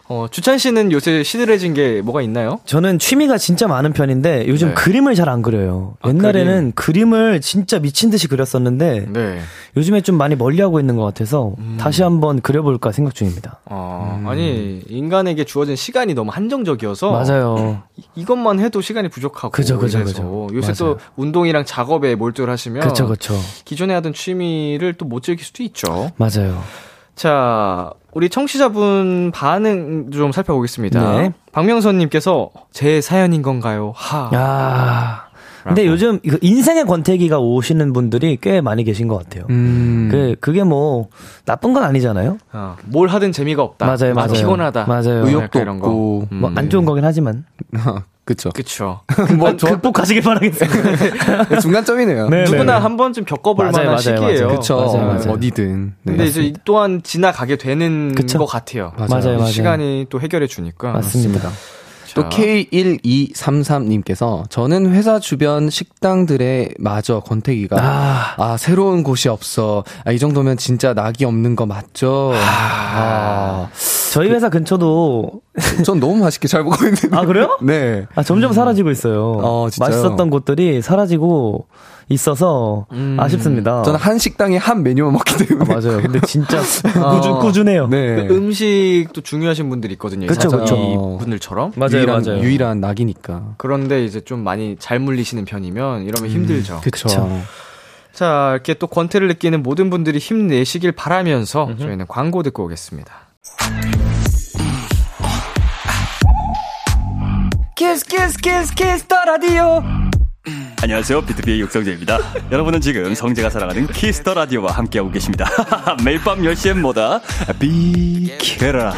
어, 주찬 씨는 요새 시들해진 게 뭐가 있나요? 저는 취미가 진짜 많은 편인데 요즘 네. 그림을 잘 안 그려요. 아, 옛날에는 그림. 을 진짜 미친 듯이 그렸었는데 네. 요즘에 좀 많이 멀리하고 있는 것 같아서 음. 다시 한번 그려볼까 생각 중입니다. 어, 아니, 인간에게 주어진 시간이 너무 한정적이어서. 맞아요. 이- 이것만 해도 시간이 부족하고. 그죠, 그죠, 그죠. 요새 맞아요. 또 운동이랑 작업에 몰두를 하시면. 그렇죠, 그렇죠. 기존에 하던 취미를 또 못 즐길 수도 있죠. 맞아요. 자, 우리 청취자분 반응 좀 살펴보겠습니다. 네. 박명선님께서 제 사연인 건가요? 하. 야. 근데 라고. 요즘 이거 인생의 권태기가 오시는 분들이 꽤 많이 계신 것 같아요. 음. 그 그게 뭐 나쁜 건 아니잖아요. 어, 뭘 하든 재미가 없다. 맞아요, 아, 맞아요. 피곤하다. 맞아요. 의욕도 이런 거. 없고 음. 뭐안 좋은 거긴 하지만 그쵸. 그쵸. 뭐 저, 극복하시길 바라겠습니다. 중간점이네요. 네, 누구나 네. 한 번쯤 겪어볼 맞아요, 만한 맞아요, 시기예요. 맞아요. 그쵸. 맞아요, 맞아요. 어디든. 네. 근데 이제 이 또한 지나가게 되는 그쵸. 것 같아요. 맞아요, 맞아요. 시간이 또 해결해 주니까. 맞습니다. 자, 또 K1233님께서 저는 회사 주변 식당들에 마저 권태기가 아. 아, 새로운 곳이 없어. 아, 이 정도면 진짜 낙이 없는 거 맞죠? 아, 저희 회사 근처도 전 너무 맛있게 잘 먹고 있는데. 아 그래요? 네. 아 점점 사라지고 있어요. 어, 진짜요? 맛있었던 곳들이 사라지고 있어서 아쉽습니다. 저는 한 식당에 한 메뉴만 먹기 아, 때문에. 맞아요. 근데 진짜 꾸준 꾸준해요. 네. 그 음식도 중요하신 분들이 있거든요. 그쵸, 사장님 그쵸. 분들처럼. 맞아요, 유일한, 맞아요. 유일한 낙이니까. 그런데 이제 좀 많이 잘 물리시는 편이면 이러면 힘들죠. 그쵸. 그쵸. 자, 이렇게 또 권태를 느끼는 모든 분들이 힘내시길 바라면서 저희는 광고 듣고 오겠습니다. 키스 키스 키스 키스 더 라디오. 안녕하세요. 비투비의 육성재입니다. 여러분은 지금 성재가 사랑하는 키스 더 라디오와 함께하고 계십니다. 매일 밤 10시엔 뭐다? 비키라.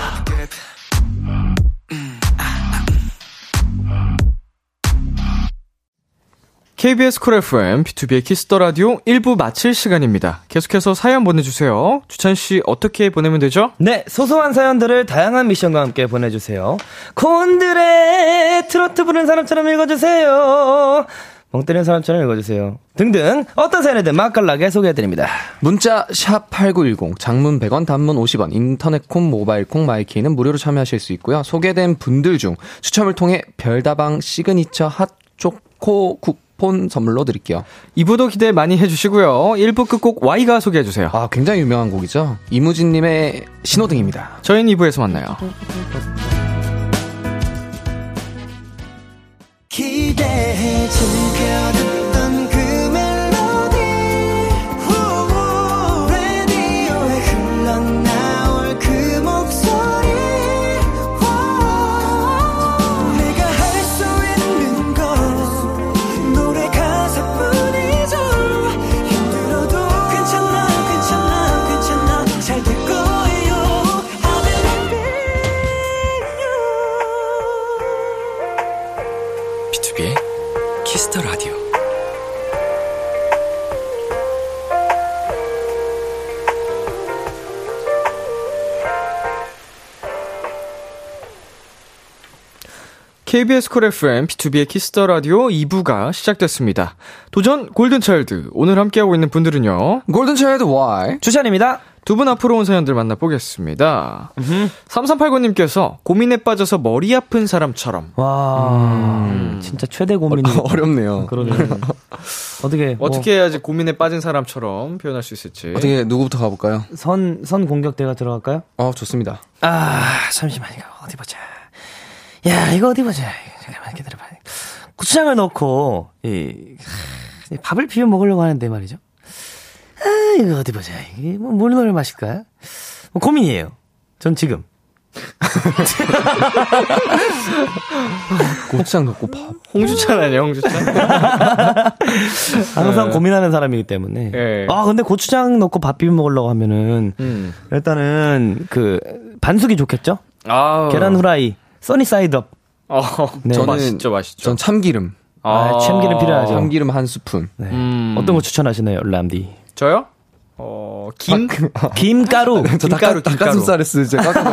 KBS 쿨 FM, 비투비의 키스 더 라디오 1부 마칠 시간입니다. 계속해서 사연 보내주세요. 주찬씨, 어떻게 보내면 되죠? 네, 소소한 사연들을 다양한 미션과 함께 보내주세요. 곤드레 트로트 부르는 사람처럼 읽어주세요. 멍 때리는 사람처럼 읽어주세요. 등등 어떤 사연이든 맛깔나게 소개해드립니다. 문자 샵 8910 장문 100원 단문 50원 인터넷 콩 모바일 콩 마이케이는 무료로 참여하실 수 있고요. 소개된 분들 중 추첨을 통해 별다방 시그니처 핫초코 쿠폰 선물로 드릴게요. 2부도 기대 많이 해주시고요. 1부 끝곡 Y가 소개해주세요. 아 굉장히 유명한 곡이죠. 이무진 님의 신호등입니다. 저희는 2부에서 만나요. 기대해 즐 KBS 쿨 FM, 비투비의 키스 더 라디오 2부가 시작됐습니다. 도전 골든차일드. 오늘 함께하고 있는 분들은요. 골든차일드 Y. 주찬입니다. 두 분 앞으로 온 사연들 만나보겠습니다. 3389님께서 고민에 빠져서 머리 아픈 사람처럼. 와, 진짜 최대 고민이. 어렵네요. 그러네. 어떻게, 뭐 어떻게 해야지 고민에 빠진 사람처럼 표현할 수 있을지. 어떻게 누구부터 가볼까요? 선, 선 공격대가 들어갈까요? 어 좋습니다. 아, 잠시만, 이거 어디 보자. 야, 이거 어디 보자. 잠깐만, 기다려봐. 고추장을 넣고, 이, 이 밥을 비벼 먹으려고 하는데 말이죠. 아, 이거 어디 보자. 이게 뭐, 뭘 넣을 맛일까요? 뭐 고민이에요. 전 지금. 고추장 넣고 밥. 홍주찬 아니야, 홍주찬? 항상 고민하는 사람이기 때문에. 예. 아, 근데 고추장 넣고 밥 비벼 먹으려고 하면은, 음. 일단은, 그, 반숙이 좋겠죠? 아. 계란 후라이, sunny side up. 어, 네. 저 저는- 맛있죠, 맛있죠. 전 참기름. 아, 참기름 필요하죠. 참기름 한 스푼. 네. 음. 어떤 거 추천하시나요, 람디? 저요? 어, 김? 김가루, 저 김가루, 닭가, 닭가슴살에 쓰지. 놀랐어요.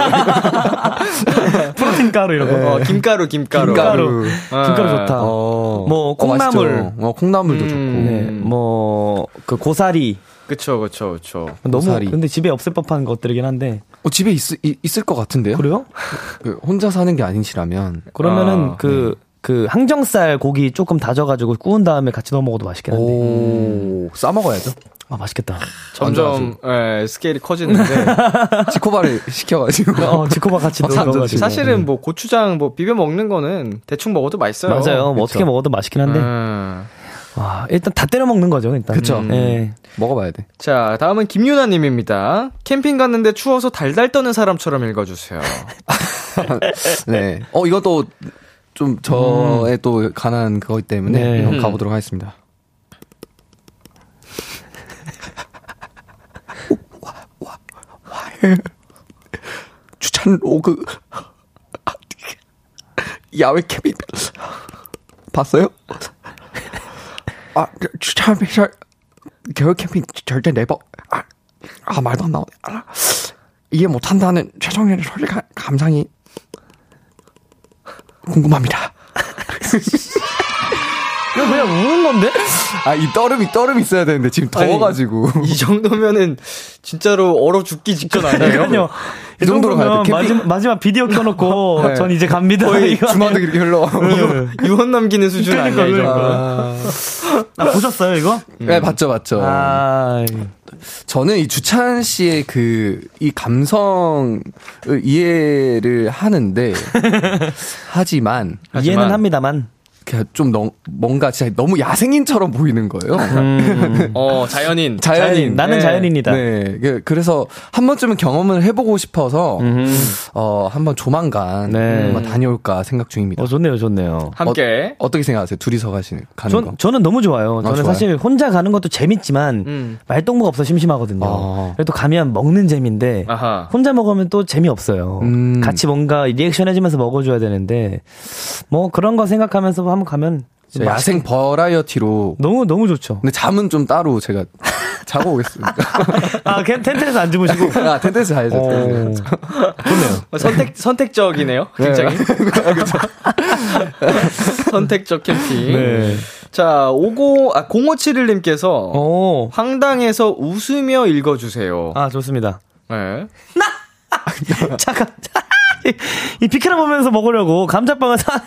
프로틴 가루 이런 거. 어, 김가루, 김가루. 김가루. 아. 김가루 좋다. 어. 뭐, 콩나물. 어. 어, 콩나물도 음. 좋고. 네, 뭐, 그 고사리. 그쵸, 그쵸, 그쵸. 너무, 고사리. 근데 집에 없을 법한 것들이긴 한데. 어, 집에 있, 이- 있을 것 같은데요? 그래요? 그 혼자 사는 게 아니시라면. 그러면은 아, 그, 그 항정살 고기 조금 다져가지고 구운 다음에 같이 넣어 먹어도 맛있긴 한데. 오, 싸 먹어야죠. 아, 맛있겠다. 점점, 예, 스케일이 커지는데. 지코바를 시켜가지고. 어, 지코바 같이 넣어가지고. 사실은 뭐 고추장 뭐 비벼 먹는 거는 대충 먹어도 맛있어요. 맞아요. 뭐 어떻게 먹어도 맛있긴 한데. 음. 와, 일단 다 때려 먹는 거죠, 일단. 그쵸. 예. 먹어봐야 돼. 자, 다음은 김유나님입니다. 캠핑 갔는데 추워서 달달 떠는 사람처럼 읽어주세요. 네. 어, 이것도 좀 저의 또 가난 그거기 때문에 네. 한번 음. 가보도록 하겠습니다. 추천 로그 야외 캠핑 봤어요? 아 추천 비설 겨울 캠핑 절대 네버 아, 아 말도 안 나오네 아, 이해 못한다는 최성현의 소리가 감상이 궁금합니다. 이거 그냥 우는 건데? 아, 이 떨음이, 떨음이 있어야 되는데, 지금 더워가지고. 이 정도면은 진짜로 얼어 죽기 직전 아니에요? 그러니까요. 이 정도로 가야 돼. 마지막, 마지막 비디오 켜놓고 네. 전 이제 갑니다. 거의. 주마등 이렇게 흘러. 유언 남기는 수준 그러니까, 아니야, 이 정도. 아, 아, 보셨어요 이거? 네, 봤죠, 봤죠. 아, 저는 이 주찬 씨의 그, 이 감성을 이해를 하는데, 하지만, 하지만- 이해는 합니다만. 좀 너, 뭔가 진짜 너무 야생인처럼 보이는 거예요. 어, 자연인. 자연인. 나는 네. 자연인이다. 네. 그- 그래서 한 번쯤은 경험을 해보고 싶어서, 어, 한번 조만간 네. 한번 다녀올까 생각 중입니다. 어 좋네요, 좋네요. 함께. 어, 떻게 생각하세요? 둘이서 가시는, 가는 전, 거? 저는 너무 좋아요. 저는 좋아요? 사실 혼자 가는 것도 재밌지만 음. 말동무가 없어 심심하거든요. 아. 그래도 가면 먹는 재미인데 아하. 혼자 먹으면 또 재미없어요. 음. 같이 뭔가 리액션 해주면서 먹어줘야 되는데 뭐 그런 거 생각하면서 한번 가면 야생 버라이어티로. 너무 너무 좋죠. 근데 잠은 좀 따로 제가 자고 오겠습니다. 아, 그냥 텐트에서 안 주무시고. 아, 텐트에서 자야죠. 어. 좋네요. 어, 선택, 선택적이네요. 굉장히. 선택적 캠핑. 네. 자, 50, 아, 0571님께서 오. 황당해서 웃으며 읽어 주세요. 아, 좋습니다. 네. 잠깐. 이- 이 피크라 보면서 먹으려고 감자빵을 사,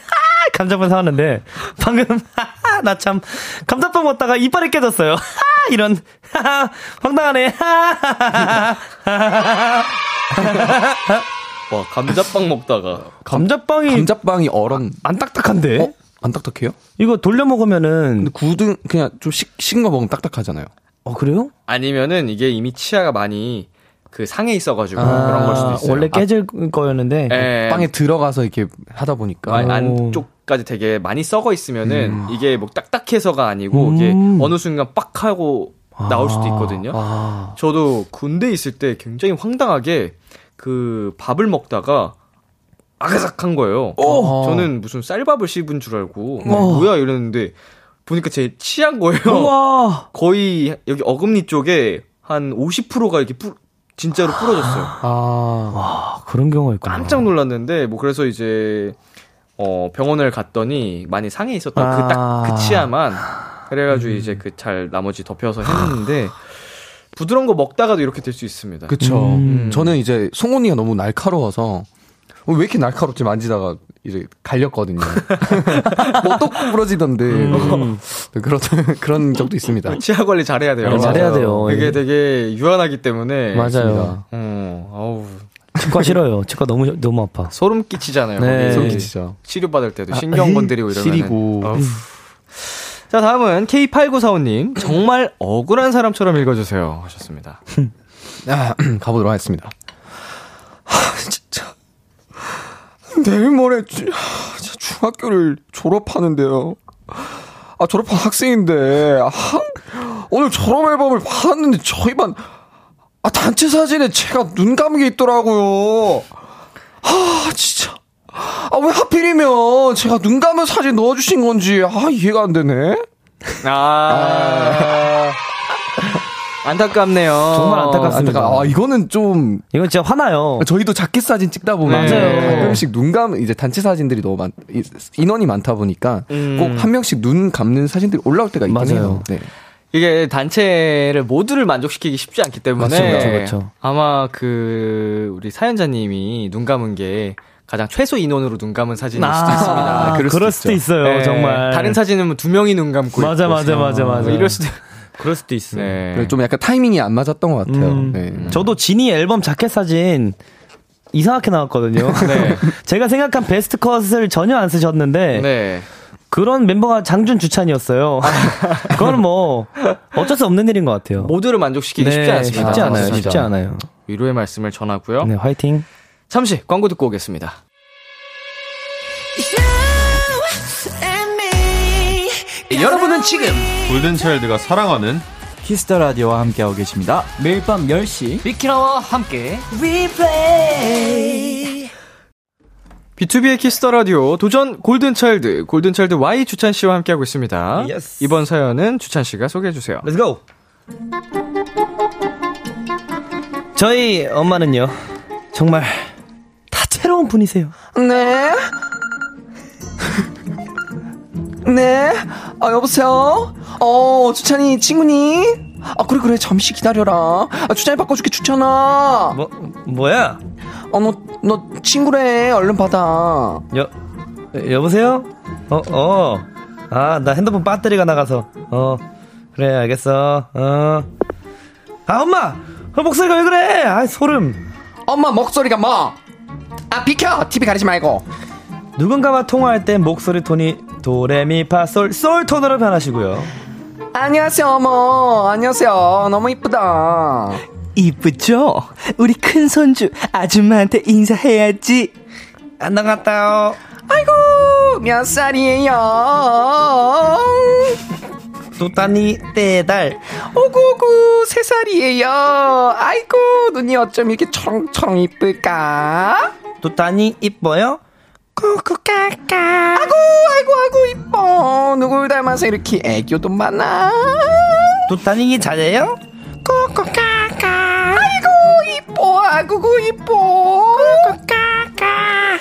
감자빵 사왔는데, 방금, 나 참, 감자빵 먹다가 이빨이 깨졌어요. 이런, 황당하네. 와, 감자빵 먹다가. 감자빵이 감자빵이 얼은 안 딱딱한데? 어? 안 딱딱해요? 이거 돌려 먹으면은, 근데 굳은 그냥 좀 식, 식은 거 먹으면 딱딱하잖아요. 어, 그래요? 아니면은 이게 이미 치아가 많이 그 상해 있어가지고 그런 걸 수도 있어요. 아, 원래 깨질 거였는데, 예. 빵에 들어가서 이렇게 하다 보니까 아, 오. 안쪽까지 되게 많이 썩어 있으면은 이게 뭐 딱딱해서가 아니고 음. 이게 어느 순간 빡 하고 나올 수도 있거든요. 아, 저도 군대 있을 때 굉장히 황당하게 그 밥을 먹다가 아가삭한 거예요. 오. 저는 무슨 쌀밥을 씹은 줄 알고 뭐야 이랬는데 보니까 제 치한 거예요. 우와. 거의 여기 어금니 쪽에 한 50%가 이렇게 뿌, 진짜로 부러졌어요. 아. 아, 그런 경우가 있구나. 깜짝 놀랐는데 뭐 그래서 이제 어 병원을 갔더니 많이 상해 있었던 그딱 아. 그 치아만 그래가지고 이제 그 잘 나머지 덮여서 했는데 부드러운 거 먹다가도 이렇게 될 수 있습니다. 그쵸. 음. 저는 이제 송곳니가 너무 날카로워서 어, 왜 이렇게 날카롭지 만지다가 이제 갈렸거든요. 뭐똑 부러지던데. 음. 네, 그런 그런 적도 있습니다. 치아 관리 잘해야 돼요. 네, 잘해야 돼요. 이게 예. 되게 유한하기 때문에 맞아요. 어, 아우 치과 싫어요. 치과 너무 너무 아파. 소름 끼치잖아요. 네. 소름 끼치죠. 치료 받을 때도 신경 건드리고 이러면 시리고. 자 다음은 K8945님 정말 억울한 사람처럼 읽어주세요 하셨습니다. 아, 가보도록 하겠습니다. 진짜 내일 모레 주, 중학교를 졸업하는데요. 아 졸업한 학생인데 아, 오늘 졸업 앨범을 받았는데 저희 반 아, 단체 사진에 제가 눈 감은 게 있더라고요. 아 진짜 아 왜 하필이면 제가 눈 감은 사진 넣어주신 건지 아 이해가 안 되네. 아 안타깝네요. 정말 안타깝습니다. 아 이거는 좀 이건 진짜 화나요. 저희도 자켓 사진 찍다 보면 맞아요. 가끔씩 눈 감, 이제 단체 사진들이 너무 많, 이- 인원이 많다 보니까 음. 꼭한 명씩 눈 감는 사진들이 올라올 때가 있긴. 해요. 네. 이게 단체를 모두를 만족시키기 쉽지 않기 때문에. 그렇죠, 그렇죠. 아마 그 우리 사연자님이 눈 감은 게 가장 최소 인원으로 눈 감은 사진일 수도 있습니다. 아, 그럴, 수도, 있어요. 네. 정말. 다른 사진은 뭐 두 명이 눈 감고 맞아, 있고 맞아, 맞아, 맞아. 뭐 이럴 수도 그럴 수도 있어요. 네. 그래서 좀 약간 타이밍이 안 맞았던 것 같아요. 음, 네. 저도 지니 앨범 자켓 사진 이상하게 나왔거든요. 네. 제가 생각한 베스트 컷을 전혀 안 쓰셨는데 네. 그런 멤버가 장준 주찬이었어요. 그건 뭐 어쩔 수 없는 일인 것 같아요. 모두를 만족시키기 쉽지 않습니다. 쉽지 않아요. 맞습니다. 쉽지 않아요. 위로의 말씀을 전하고요. 네, 화이팅. 잠시 광고 듣고 오겠습니다. 여러분은 지금 골든차일드가 사랑하는 키스 더 라디오와 함께하고 계십니다. 매일 밤 10시 비키라와 함께 비투비의 키스 더 라디오 도전 골든 차일드 골든 차일드 Y 주찬 씨와 함께하고 있습니다. Yes. 이번 사연은 주찬 씨가 소개해 주세요. Let's go. 저희 엄마는요. 정말 다채로운 분이세요. 네. 네. 아, 여보세요? 어, 주찬이 친구니? 아, 그래, 그래. 잠시 기다려라. 아, 주찬이 바꿔줄게, 주찬아. 뭐 뭐야? 어, 너, 너 친구래. 얼른 받아. 여 여보세요? 어 어. 아, 나 핸드폰 배터리가 나가서. 어. 그래, 알겠어. 어. 아, 엄마! 어, 목소리가 왜 그래? 아, 소름. 엄마 목소리가 뭐? 아, 비켜! TV 가리지 말고. 누군가와 통화할 때 목소리 톤이 도레미파솔 솔 톤으로 변하시고요. 안녕하세요, 어머. 안녕하세요. 너무 이쁘다. 이쁘죠? 우리 큰 손주 아줌마한테 인사해야지. 안 나갔다요. 아이고, 몇 살이에요? 또따니 떼달. 오구오구, 세 살이에요. 아이고, 눈이 어쩜 이렇게 초롱초롱 이쁠까? 또따니 이뻐요? 꾸꾸까까. 아이고, 아이고, 아이고, 이뻐. 누굴 닮아서 이렇게 애교도 많아? 또따니 잘해요? 꾸꾸까까. 아이고, 이뻐. 아구구, 이뻐. 꾸꾸까까.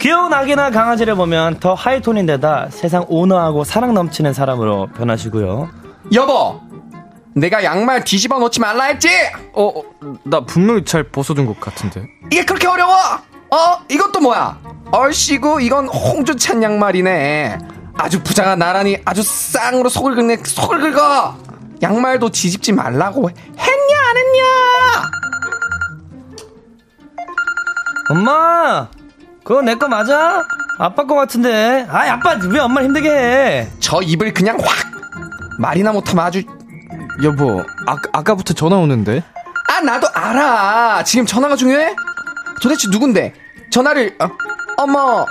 귀여운 아기나 강아지를 보면 더 하이톤인데다 세상 온화하고 사랑 넘치는 사람으로 변하시고요. 여보, 내가 양말 뒤집어 놓지 말라 했지? 어, 어, 나 분명히 잘 벗어둔 것 같은데. 이게 그렇게 어려워? 어? 이것도 뭐야? 얼씨구 이건 홍주찬 양말이네. 아주 부자가 나란히 아주 쌍으로 속을 긁네 속을 긁어. 양말도 뒤집지 말라고 했냐 안 했냐? 엄마! 그거 내 거 맞아? 아빠 거 같은데. 아, 아빠 왜 엄마 힘들게 해? 저 입을 그냥 확 말이나 못하면 아주 여보, 아, 아까부터 전화 오는데. 아 나도 알아. 지금 전화가 중요해? 도대체 누군데? 전화를 어, 어머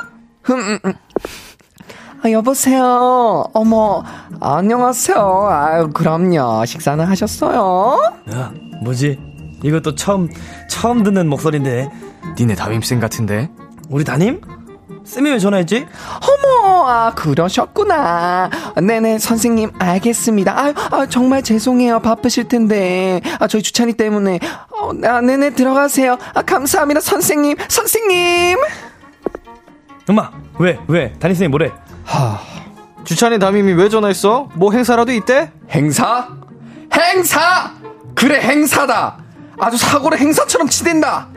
흠, 음, 음. 아, 여보세요. 어머 안녕하세요. 아유 그럼요. 식사는 하셨어요? 야, 뭐지? 이것도 처음, 처음 듣는 목소리인데. 니네 담임쌤 같은데. 우리 담임? 쌤이 왜 전화했지? 어머, 아, 그러셨구나. 네네, 선생님, 알겠습니다. 아, 아 정말 죄송해요. 바쁘실 텐데. 아, 저희 주찬이 때문에. 어, 아, 네네, 들어가세요. 아, 감사합니다, 선생님. 선생님! 엄마, 왜, 왜? 담임쌤이 뭐래? 하, 주찬이 담임이 왜 전화했어? 뭐 행사라도 있대? 행사? 행사! 그래, 행사다! 아주 사고를 행사처럼 치댄다!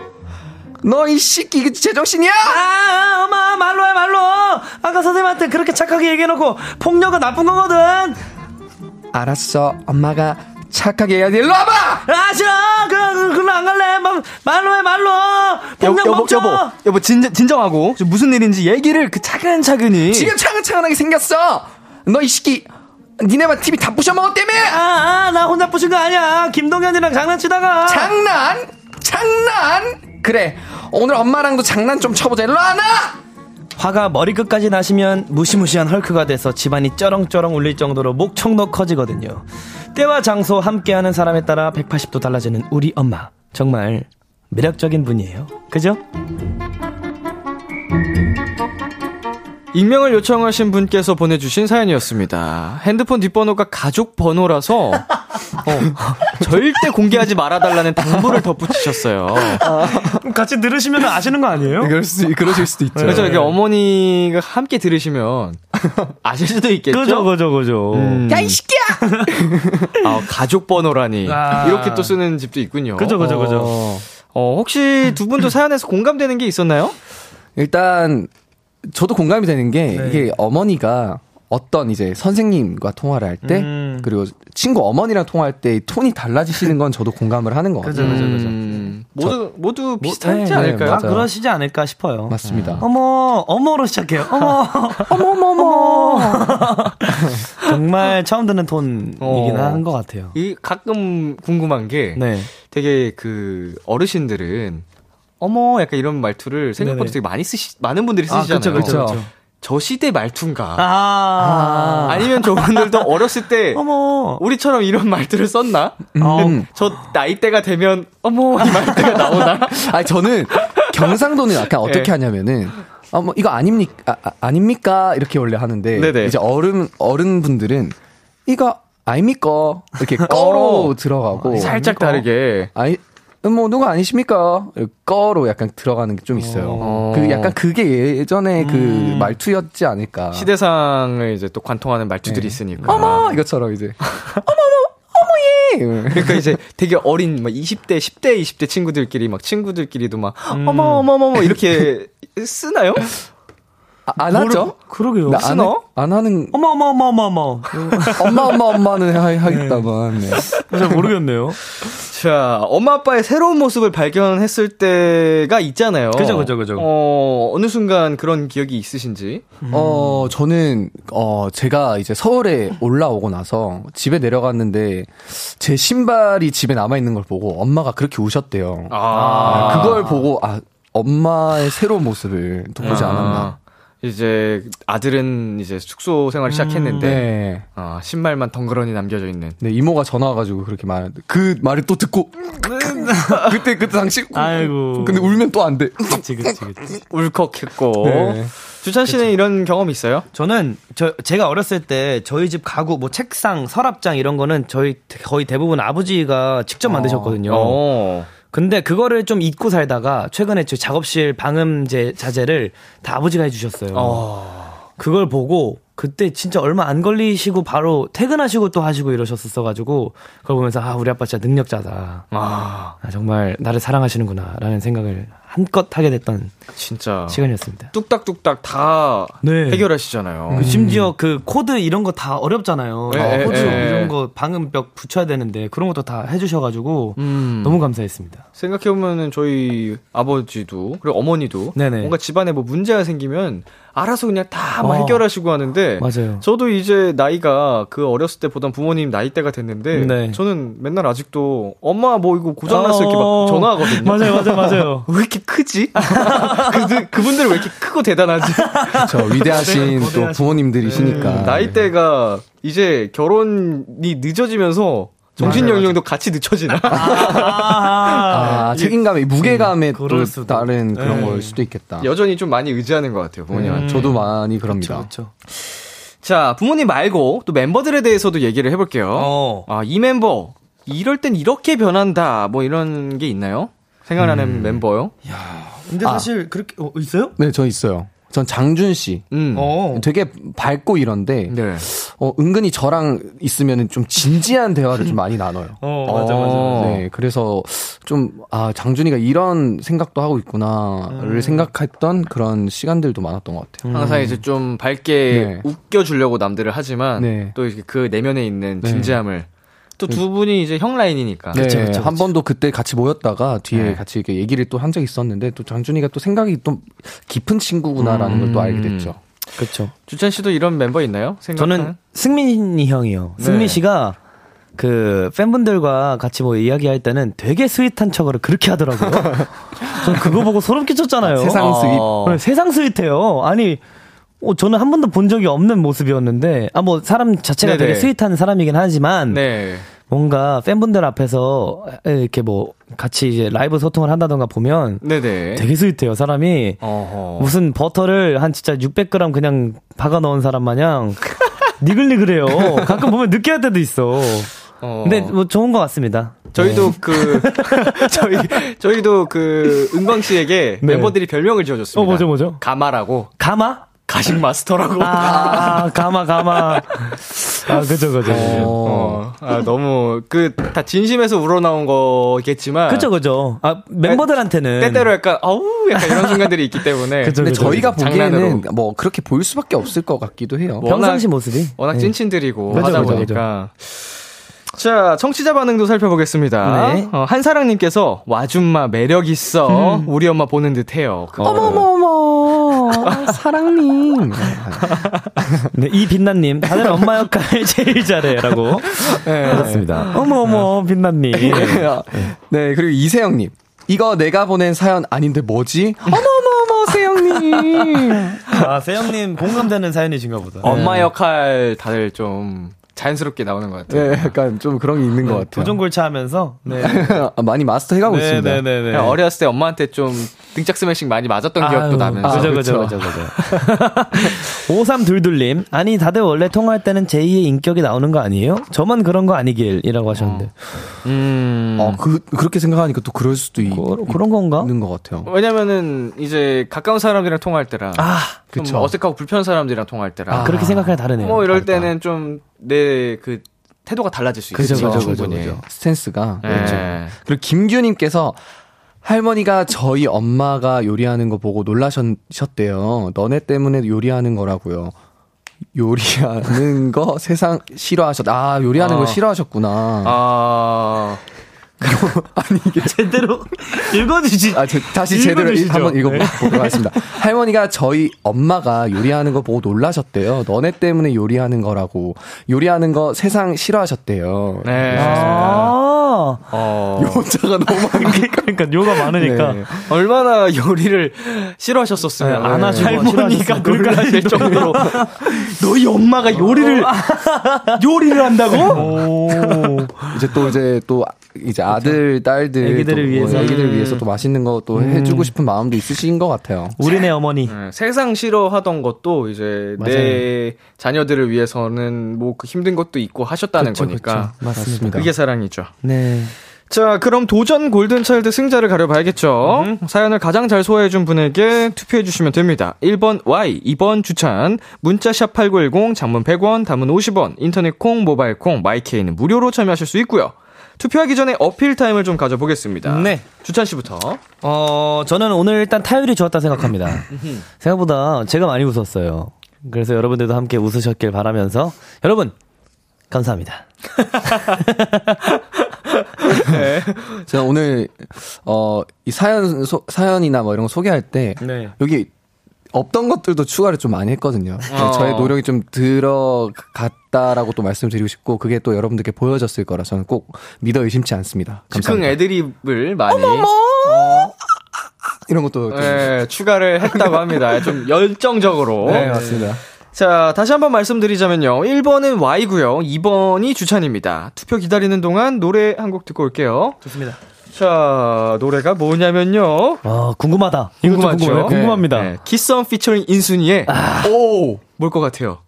너 이 새끼, 이거 제정신이야? 아, 엄마, 말로 해, 말로! 아까 선생님한테 그렇게 착하게 얘기해놓고, 폭력은 나쁜 거거든! 알았어, 엄마가 착하게 해야 돼. 일로 와봐! 아, 싫어! 그, 그, 그로 안 갈래! 말, 말로 해, 말로! 폭력 여보, 멈춰! 여보, 여보, 진, 진정하고. 무슨 일인지 얘기를 그 차근차근히. 지금 차근차근하게 생겼어! 너 이 새끼, 니네만 TV 다 부셔먹었다며! 아, 아, 나 혼자 부신 거 아니야! 김동현이랑 장난치다가! 장난? 장난? 그래, 오늘 엄마랑도 장난 좀 쳐보자. 일로 와, 나! 화가 머리끝까지 나시면 무시무시한 헐크가 돼서 집안이 쩌렁쩌렁 울릴 정도로 목청도 커지거든요. 때와 장소 함께하는 사람에 따라 180도 달라지는 우리 엄마. 정말 매력적인 분이에요. 그죠? 익명을 요청하신 분께서 보내주신 사연이었습니다. 핸드폰 뒷번호가 가족 번호라서 어, 절대 공개하지 말아달라는 당부를 덧붙이셨어요. 같이 들으시면 아시는 거 아니에요? 그럴 수, 그러실 수도 있죠. 그래서 이게 어머니가 함께 들으시면 아실 수도 있겠죠. 그죠, 그죠, 그죠. 음. 야, 이 새끼야! 아, 가족 번호라니 아. 이렇게 또 쓰는 집도 있군요. 그죠, 그죠, 그죠. 어, 어, 혹시 두 분도 사연에서 공감되는 게 있었나요? 일단, 저도 공감이 되는 게, 네. 이게 어머니가 어떤 이제 선생님과 통화를 할 때, 음. 그리고 친구 어머니랑 통화할 때이 톤이 달라지시는 건 저도 공감을 하는 것 같아요. 그죠, 그죠, 그죠. 음, 모두 모두 비슷하지 네, 네, 않을까요? 아, 맞아요. 그러시지 않을까 싶어요. 맞습니다. 어머, 어머로 시작해요. 어머, 어머머머. 정말 처음 듣는 톤이긴 어. 하는 것 같아요. 이 가끔 궁금한 게 네. 되게 그 어르신들은 어머 약간 이런 말투를 생각보다 네네. 되게 많이 쓰시 많은 분들이 아, 쓰시잖아요. 그쵸, 그쵸, 그쵸. 저 시대 말투인가? 아, 아. 니면 저분들도 어렸을 때 어머. 우리처럼 이런 말투를 썼나? 음. 저 나이대가 되면 어머 이 말투가 나오나? 아니, 저는 경상도는 약간 어떻게 네. 하냐면은, 어, 뭐, 이거 아닙니까? 아, 아, 닙니까 이렇게 원래 하는데, 네네. 이제 어른, 어른분들은, 이거 아닙니까? 이렇게 꺼로 들어가고, 살짝 다르게. 아 니, 뭐, 누가 아니십니까? 꺼로 약간 들어가는 게 좀 있어요. 어. 그 약간 그게 예전에 그 음. 말투였지 않을까. 시대상을 이제 또 관통하는 말투들이 네. 있으니까. 어머! 이것처럼 이제. 어머머! 어머 예! 그러니까 이제 되게 어린 막 20대, 10대, 20대 친구들끼리 막 친구들끼리도 막 어머 어머 어머 어머 이렇게 쓰나요? 아, 안 하죠? 그러게요. 나 안, 쓰나? 해- 안 하는, 어머, 어머, 어머, 어머, 어머. 엄마, 엄마, 엄마는 하, 하겠다만. 네. 잘 모르겠네요. 자, 엄마 아빠의 새로운 모습을 발견했을 때가 있잖아요. 그죠, 그죠, 그죠. 어, 어느 순간 그런 기억이 있으신지? 어, 저는, 어, 제가 이제 서울에 올라오고 나서 집에 내려갔는데 제 신발이 집에 남아있는 걸 보고 엄마가 그렇게 우셨대요. 아, 그걸 보고, 아, 엄마의 새로운 모습을 또 보지 않았나. 이제 아들은 이제 숙소 생활 을 시작했는데 네. 아, 신발만 덩그러니 남겨져 있는. 네, 이모가 전화 와가지고 그렇게 말하는데 그 말을 또 듣고 그때 그때 당시 아이고. 근데 울면 또 안 돼. 그치, 그치, 그치. 울컥했고. 네. 주찬 씨는 이런 경험 있어요? 저는 저 제가 어렸을 때 저희 집 가구 뭐 책상, 서랍장 이런 거는 저희 거의 대부분 아버지가 직접 만드셨거든요. 어. 근데 그거를 좀 잊고 살다가 최근에 저 작업실 방음제 자재를 다 아버지가 해주셨어요. 그걸 보고 그때 진짜 얼마 안 걸리시고 바로 퇴근하시고 또 하시고 이러셨었어가지고 그걸 보면서 아 우리 아빠 진짜 능력자다. 아, 아, 정말 나를 사랑하시는구나라는 생각을 한껏 하게 됐던 진짜. 시간이었습니다. 뚝딱뚝딱 다 네. 해결하시잖아요. 그 심지어 그 코드 이런 거 다 어렵잖아요. 예, 예, 코드 예. 이런 거 방음벽 붙여야 되는데 그런 것도 다 해주셔가지고 음. 너무 감사했습니다. 생각해 보면은 저희 아버지도, 그리고 어머니도 네네. 뭔가 집안에 뭐 문제가 생기면 알아서 그냥 다막 어. 해결하시고 하는데 맞아요. 저도 이제 나이가 그 어렸을 때 보던 부모님 나이 대가 됐는데 네. 저는 맨날 아직도 엄마 뭐 이거 고장났어 이렇게 막 어. 전화하거든요. 맞아요, 맞아요, 맞아요. 왜 이렇게 크지? 그들, 그분들은 왜 이렇게 크고 대단하지? 저 위대하신 또 거대하신- 부모님들이시니까. 나이대가 이제 결혼이 늦어지면서 정신 연령도 같이 늦춰지나? 아, 책임감의 무게감에 또 그럴 수도. 다른 그런 네. 걸 수도 있겠다. 여전히 좀 많이 의지하는 것 같아요, 부모님한테. 음, 저도 많이 그럽니다. 그렇죠. 자, 부모님 말고 또 멤버들에 대해서도 얘기를 해볼게요. 어. 아, 이 멤버, 이럴 땐 이렇게 변한다, 뭐 이런 게 있나요? 생각나는 음. 멤버요? 근데 사실 그렇게 어, 있어요? 네, 저 있어요. 전 장준 씨. 음. 어. 되게 밝고 이런데 네. 어, 은근히 저랑 있으면 좀 진지한 대화를 좀 많이 나눠요. 어, 맞아, 맞아, 맞아. 네, 그래서 좀, 아, 장준이가 이런 생각도 하고 있구나를 음. 생각했던 그런 시간들도 많았던 것 같아요. 항상 이제 좀 밝게 네. 웃겨주려고 남들을 하지만 네. 또 이렇게 그 내면에 있는 네. 진지함을 또 두 분이 이제 형 라인이니까. 네, 그쵸, 그쵸, 한 그쵸. 번도 그때 같이 모였다가 뒤에 네. 같이 이렇게 얘기를 또 한 적이 있었는데 또 장준이가 또 생각이 좀 깊은 친구구나라는 걸또 알게 됐죠. 그렇죠. 주찬 씨도 이런 멤버 있나요? 생각하는? 저는 승민이 형이요. 네. 승민 씨가 그 팬분들과 같이 뭐 이야기할 때는 되게 sweet한 척을 그렇게 하더라고요. 전 그거 보고 소름 끼쳤잖아요. 세상 sweet. 어. 네, 세상 sweet해요. 아니, 어, 저는 한 번도 본 적이 없는 모습이었는데, 아, 뭐, 사람 자체가 네네. 되게 sweet한 사람이긴 하지만, 네. 뭔가 팬분들 앞에서 이렇게 뭐, 같이 이제 라이브 소통을 한다던가 보면 네네. 되게 sweet해요, 사람이. 어허. 무슨 버터를 한 진짜 600g 그냥 박아 넣은 사람 마냥 니글니글해요. 가끔 보면 느끼할 때도 있어. 어. 근데 뭐 좋은 것 같습니다. 저희도 그 저희 저희도 그 은광 씨에게 네. 멤버들이 별명을 지어줬습니다. 어, 뭐죠, 뭐죠? 가마라고 가마? 가식 마스터라고. 아, 가마, 가마. 아, 그죠, 그죠. 어, 아, 너무 그 다 진심에서 우러나온 거겠지만 그죠, 그죠. 아, 멤버들한테는. 때때로 약간 아우 약간 이런 순간들이 있기 때문에 그죠, 근데 그죠, 저희가 그죠. 보기에는 장난으로. 뭐 그렇게 보일 수밖에 없을 것 같기도 해요. 뭐- 평상시 모습이. 워낙 네. 찐친들이고 그죠, 하다 그죠, 보니까. 자, 청취자 반응도 살펴보겠습니다. 네. 어, 한사랑님께서 와줌마 매력 있어. 우리 엄마 보는 듯해요. 어머머머, 사랑님. 네, 이 빛나님, 다들 엄마 역할 제일 잘해라고. 네, 그렇습니다. 어머, 어머, 빛나님. 네, 그리고 이세영님. 이거 내가 보낸 사연 아닌데 뭐지? 어머머머, 세영님. 아, 세영님 공감되는 사연이신가 보다. 엄마 역할 다들 좀 자연스럽게 나오는 것 같아요. 네, 약간 좀 그런 게 있는 것 같아요. 도전골차 하면서. 네. 아, 많이 마스터 해가고 있습니다. 네네네. 그냥 어렸을 때 엄마한테 좀 등짝 스매싱 많이 맞았던 기억도 나면서. 아, 그죠, 그죠, 그죠, 그죠. 5322님, 아니, 다들 원래 통화할 때는 제2의 인격이 나오는 거 아니에요? 저만 그런 거 아니길이라고 하셨는데. 음. 어, 그, 그렇게 생각하니까 또 그럴 수도 있, 그, 그런 건가? 있는 것 같아요. 왜냐면은 이제 가까운 사람들이랑 통화할 때랑 아, 좀 그쵸. 어색하고 불편한 사람들이랑 통화할 때랑 아, 그렇게 생각하면 다르네요. 뭐 이럴 때는 좀 내 그 태도가 달라질 수 있죠. 그죠, 그죠. 그죠. 스탠스가. 네. 그렇죠. 그리고 김규님께서 할머니가 저희 엄마가 요리하는 거 보고 놀라셨대요. 너네 때문에 요리하는 거라고요. 요리하는 거 세상 싫어하셨. 아 요리하는 아. 걸 싫어하셨구나. 아, 아니 이게 제대로 읽어주지. 아, 저, 다시 제대로 읽. 한번 네. 읽어보도록 하겠습니다. 할머니가 저희 엄마가 요리하는 거 보고 놀라셨대요. 너네 때문에 요리하는 거라고. 요리하는 거 세상 싫어하셨대요. 네. 아. 어. 요자가 너무 많으니까. 그러니까 요가 많으니까. 네. 얼마나 요리를 싫어하셨었으면 네, 안 하시고 할머니가 놀라실 정도로 너희 엄마가 요리를 요리를 한다고? 오. 이제 또 이제 또 이제 아들 딸들 애기들을 또뭐 위해서. 애기들을 위해서 또 맛있는 거또 해주고 싶은 마음도 있으신 것 같아요. 우리네 어머니. 네, 세상 싫어하던 것도 이제 내 자녀들을 위해서는 뭐 그 힘든 것도 있고 하셨다는 그쵸, 거니까 그쵸. 맞습니다. 그게 사랑이죠. 네. 자, 그럼 도전 골든차일드 승자를 가려봐야겠죠. 사연을 가장 잘 소화해준 분에게 투표해주시면 됩니다. 1번 Y, 2번 주찬, 문자샵 8910, 장문 100원, 단문 50원, 인터넷 콩, 모바일 콩, 마이케이는 무료로 참여하실 수 있고요. 투표하기 전에 어필 타임을 좀 가져보겠습니다. 네. 주찬 씨부터. 어, 저는 오늘 일단 타율이 좋았다 생각합니다. 생각보다 제가 많이 웃었어요. 그래서 여러분들도 함께 웃으셨길 바라면서 여러분 감사합니다. 제가 오늘 어 이 사연 소, 사연이나 뭐 이런 거 소개할 때 네. 여기 없던 것들도 추가를 좀 많이 했거든요. 어. 저의 노력이 좀 들어갔다라고 또 말씀드리고 싶고 그게 또 여러분들께 보여졌을 거라 저는 꼭 믿어 의심치 않습니다. 즉흥. 애드립을 많이 이런 것도 좀- 네, 추가를 했다고 합니다. 좀 열정적으로. 네 맞습니다. 자, 다시 한번 말씀드리자면요. 1번은 Y고요. 2번이 주찬입니다. 투표 기다리는 동안 노래 한 곡 듣고 올게요. 좋습니다. 자, 노래가 뭐냐면요. 아, 궁금하다. 이거 좀 궁금하죠? 궁금해요. 궁금합니다. 네, 네. 키썸 피처링 인순이의 오! 뭘 것 같아요?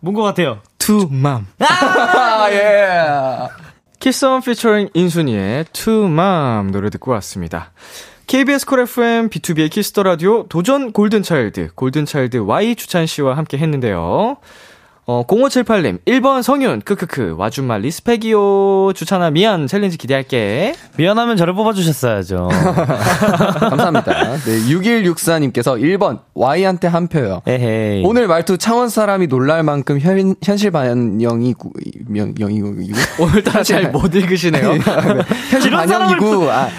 뭔 것 같아요? To Mom. 아, 예. 키썸 피처링 인순이의 To Mom 노래 듣고 왔습니다. KBS 쿨 FM 비투비의 키스 더 라디오 도전 골든차일드 골든차일드 Y 주찬 씨와 함께 했는데요. 어 0578님 1번 성윤 크크크 와준마 respect이요 주찬아 미안 challenge 기대할게. 미안하면 저를 뽑아주셨어야죠. 감사합니다. 네, 6164님께서 1번, Y한테 한 표요. 에헤이. 오늘 말투 창원 사람이 놀랄 만큼 현, 현실 반영이고, 명, 영이고, 이고 오늘따라 잘 못 읽으시네요. 현실 이런 사람을 반영이고, 아,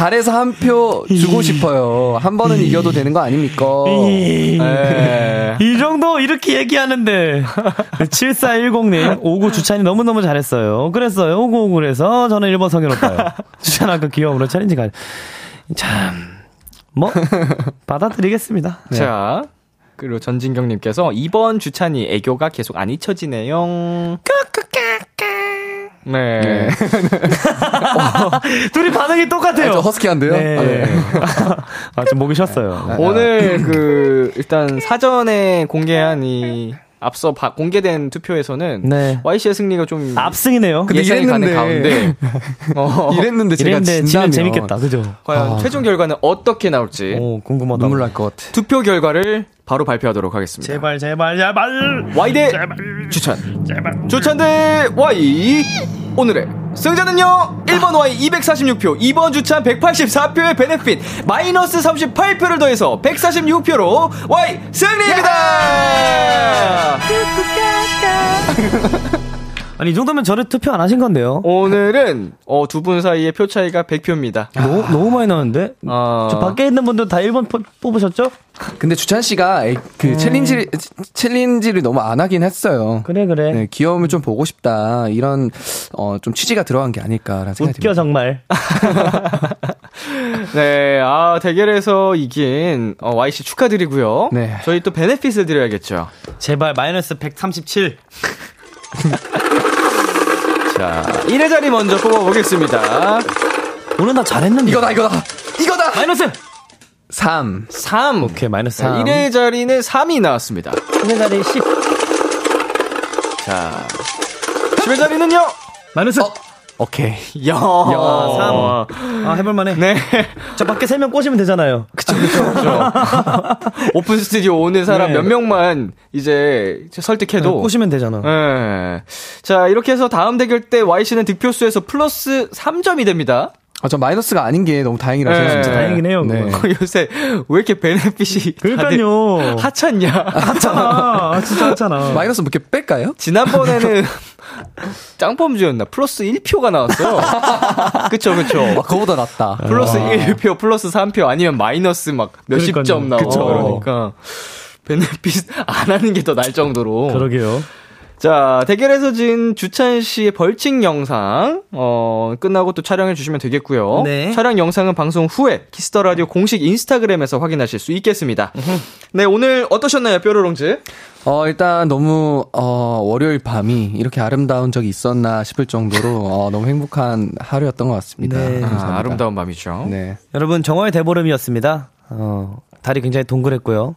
잘해서 한 표 주고 싶어요. 한 번은 이겨도 되는 거 아닙니까? 네. 이 정도 이렇게 얘기하는데 7410님 오구 주찬이 너무너무 잘했어요. 그랬어요. 오구 오구 그래서 저는 1번 성현 오빠요. 주찬 아까 귀여움으로 챌린지 가. 참 뭐 받아드리겠습니다. 네. 자 그리고 전진경님께서 2번 주찬이 애교가 계속 안 잊혀지네요. 네. 둘이 반응이 똑같아요. 아, 저 허스키한데요? 네. 아, 네. 아, 좀 목이 쉬었어요. 오늘 그 일단 사전에 공개한 이 앞서 바- 공개된 투표에서는 네. Y씨의 승리가 좀 압승이네요. 근데 예상이 가는 이랬는데- 가운데 어, 이랬는데 제가 이랬는데 진다면 재밌겠다. 그죠? 과연 최종 결과는 어떻게 나올지 오, 궁금하다. 눈물 날 것 같아. 투표 결과를 바로 발표하도록 하겠습니다. 제발, 제발, 제발. Y 대 추천. 추천 대 Y. 오늘의 승자는요. 1번 Y 246표, 2번 주찬 184표의 베네핏, 마이너스 38표를 더해서 146표로 Y 승리입니다! 아니, 이 정도면 저를 투표 안 하신 건데요? 오늘은 어, 두 분 사이의 표 차이가 100표입니다. 너무, 너무 많이 나는데? 어, 저 밖에 있는 분들 다 1번 뽑- 뽑으셨죠? 근데 주찬 씨가 에- 그 챌린지, 챌린지를 너무 안 하긴 했어요. 그래, 그래. 네, 귀여움을 좀 보고 싶다. 이런, 어, 좀 취지가 들어간 게 아닐까라는 생각이 웃겨, 듭니다. 정말. 네, 아, 대결에서 이긴 어, Y씨 축하드리고요. 네. 저희 또 benefit을 드려야겠죠. 제발, 마이너스 137. 자, 1회 자리 먼저 뽑아보겠습니다. 오늘 나 잘했는데. 이거다, 이거다! 이거다! 마이너스! 3. 3. 오케이, 마이너스 자, 3. 1회 자리는 3이 나왔습니다. 1회 자리 10. 자, 10회 자리는요? 마이너스. 오케이. 야, 야, 3. 아, 해볼만해. 네. 저 밖에 3명 꼬시면 되잖아요. 그쵸, 그쵸, 그쵸. 오픈 스튜디오 오는 사람 네. 몇 명만 이제 설득해도. 꼬시면 되잖아. 네. 자, 이렇게 해서 다음 대결 때 Y씨는 득표수에서 플러스 3점이 됩니다. 아, 전 마이너스가 아닌 게 너무 다행이라 네. 진짜 다행이긴 해요, 네. 요새 왜 이렇게 베네핏이 그러니까요. 하찮냐? 하찮아. 아, 진짜 하찮아. 마이너스 몇 개 뺄까요? 지난번에는 짱범주였나? 플러스 1표가 나왔어요. 그쵸, 그쵸. 아, 그거보다 낫다. 플러스 1표, 플러스 3표, 아니면 마이너스 막 몇십. 점 나오고 그쵸. 그러니까. benefit 안 하는 게 더 날 정도로. 그러게요. 자, 대결에서 진 주찬 씨의 벌칙 영상, 어, 끝나고 또 촬영해 주시면 되겠고요. 네. 촬영 영상은 방송 후에 키스 더 라디오 공식 인스타그램에서 확인하실 수 있겠습니다. 네, 오늘 어떠셨나요, 뾰로롱즈? 어, 일단 너무, 어, 월요일 밤이 이렇게 아름다운 적이 있었나 싶을 정도로, 어, 너무 행복한 하루였던 것 같습니다. 네. 감사합니다. 아, 아름다운 밤이죠. 네. 여러분, 정월의 대보름이었습니다. 어, 달이 굉장히 동그랬고요.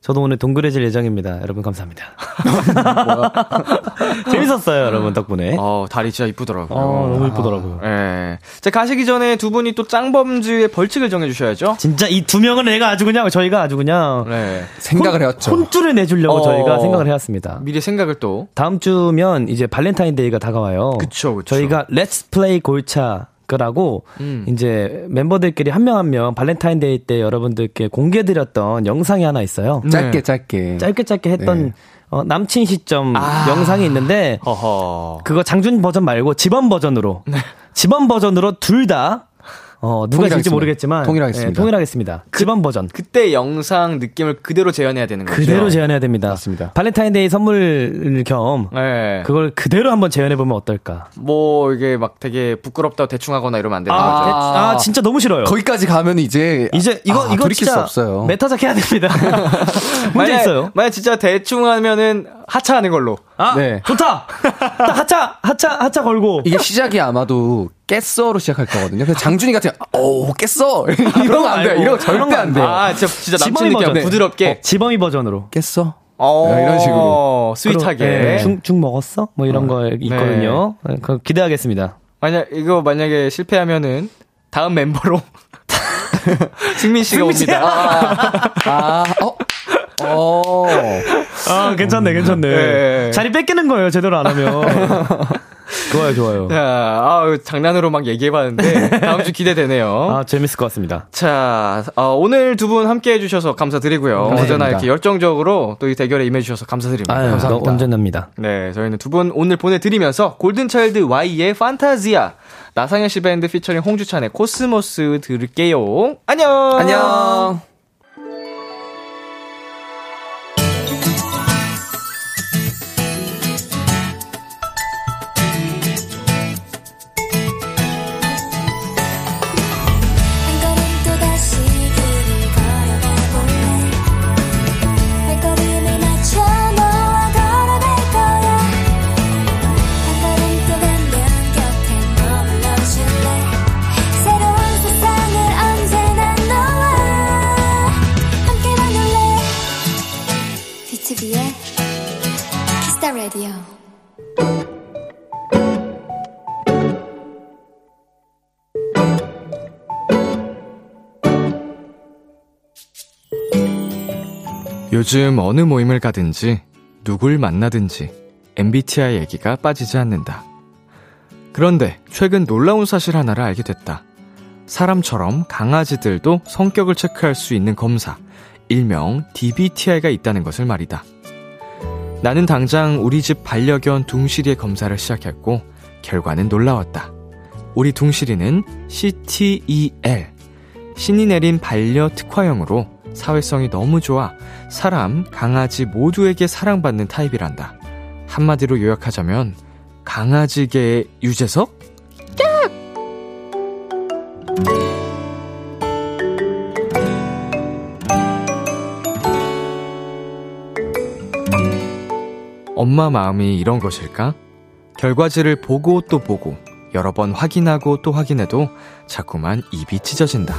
저도 오늘 동그래질 예정입니다. 여러분, 감사합니다. 재밌었어요, 여러분, 덕분에. 어, 달이 진짜 이쁘더라고요. 어, 너무 이쁘더라고요. 예. 자, 가시기 전에 두 분이 또 짱범주의 벌칙을 정해 주셔야죠. 진짜 이 두 명은 내가 아주 그냥, 저희가 아주 그냥. 네. 생각을 해왔죠. 혼쭐을 내 주려고 어. 저희가 생각을 해왔습니다. 미리 생각을 또. 다음 주면 이제 발렌타인데이가 다가와요. 그쵸, 그쵸. 저희가 Let's Play 골차 그라고 음. 이제 멤버들끼리 한명 한 명 발렌타인데이 때 여러분들께 공개드렸던 영상이 하나 있어요. 짧게, 짧게. 짧게 짧게 했던 네. 어, 남친 시점 아. 영상이 있는데 허허. 그거 장준 버전 말고 지범 버전으로 네. 지범 버전으로 둘 다 어, 누가 질지. 모르겠지만 통일하겠습니다. 예, 통일하겠습니다. 지범 버전. 그때 영상 느낌을 그대로 재현해야 되는 거죠. 그대로 재현해야 됩니다. 맞습니다. 발렌타인데이 선물 겸 네. 그걸 그대로 한번 재현해 보면 어떨까? 뭐 이게 막 되게 부끄럽다고 대충 하거나 이러면 안 되는 아, 거죠. 대- 아, 진짜 너무 싫어요. 거기까지 가면 이제 이제 이거 아, 이거 돌이킬 진짜 수 없어요. 매타작 해야 됩니다. 문제 만약- 있어요. 만약 진짜 대충 하면은 하차하는 걸로. 아, 네. 좋다. 딱 하차 하차 하차 걸고 이게 시작이 아마도 깼어로 시작할 거거든요. 그래서 장준이 같은 오 깼어 이러면 안 돼요. 말고. 이러면 절대 안 돼요. 아, 진짜 진짜 남친 느낌 버전. 부드럽게. 어, 지범이 버전으로. 깼어. 어, 네, 이런 식으로. sweet하게. 네, 죽, 죽 먹었어? 뭐 이런 거 있거든요. 네, 그거 기대하겠습니다. 만약 이거 만약에 실패하면은 다음 멤버로 승민 씨가 승민. 옵니다. 아, 어, 어. 아, 괜찮네, 괜찮네. 네. 자리 뺏기는 거예요, 제대로 안 하면. 좋아요, 좋아요. 자, 아, 장난으로 막 얘기해봤는데 다음 주 기대되네요. 아, 재밌을 것 같습니다. 자, 어, 오늘 두 분 함께 해 주셔서 감사드리고요. 감사합니다. 언제나 이렇게 열정적으로 또 이 대결에 임해주셔서 감사드립니다. 아유, 감사합니다. 언제납니다. 네, 저희는 두 분 오늘 보내드리면서 골든차일드 Y의 판타지아, 나상현 씨 밴드 피처링 홍주찬의 코스모스 들을게요. 안녕! 안녕. 라디오 요즘 어느 모임을 가든지 누굴 만나든지 MBTI 얘기가 빠지지 않는다. 그런데 최근 놀라운 사실 하나를 알게 됐다. 사람처럼 강아지들도 성격을 체크할 수 있는 검사, 일명 DBTI가 있다는 것을 말이다. 나는 당장 우리 집 반려견 둥실이의 검사를 시작했고, 결과는 놀라웠다. 우리 둥실이는 CTEL, 신이 내린 반려 특화형으로 사회성이 너무 좋아 사람, 강아지 모두에게 사랑받는 타입이란다. 한마디로 요약하자면 강아지계의 유재석? 엄마 마음이 이런 것일까? 결과지를 보고 또 보고 여러 번 확인하고 또 확인해도 자꾸만 입이 찢어진다.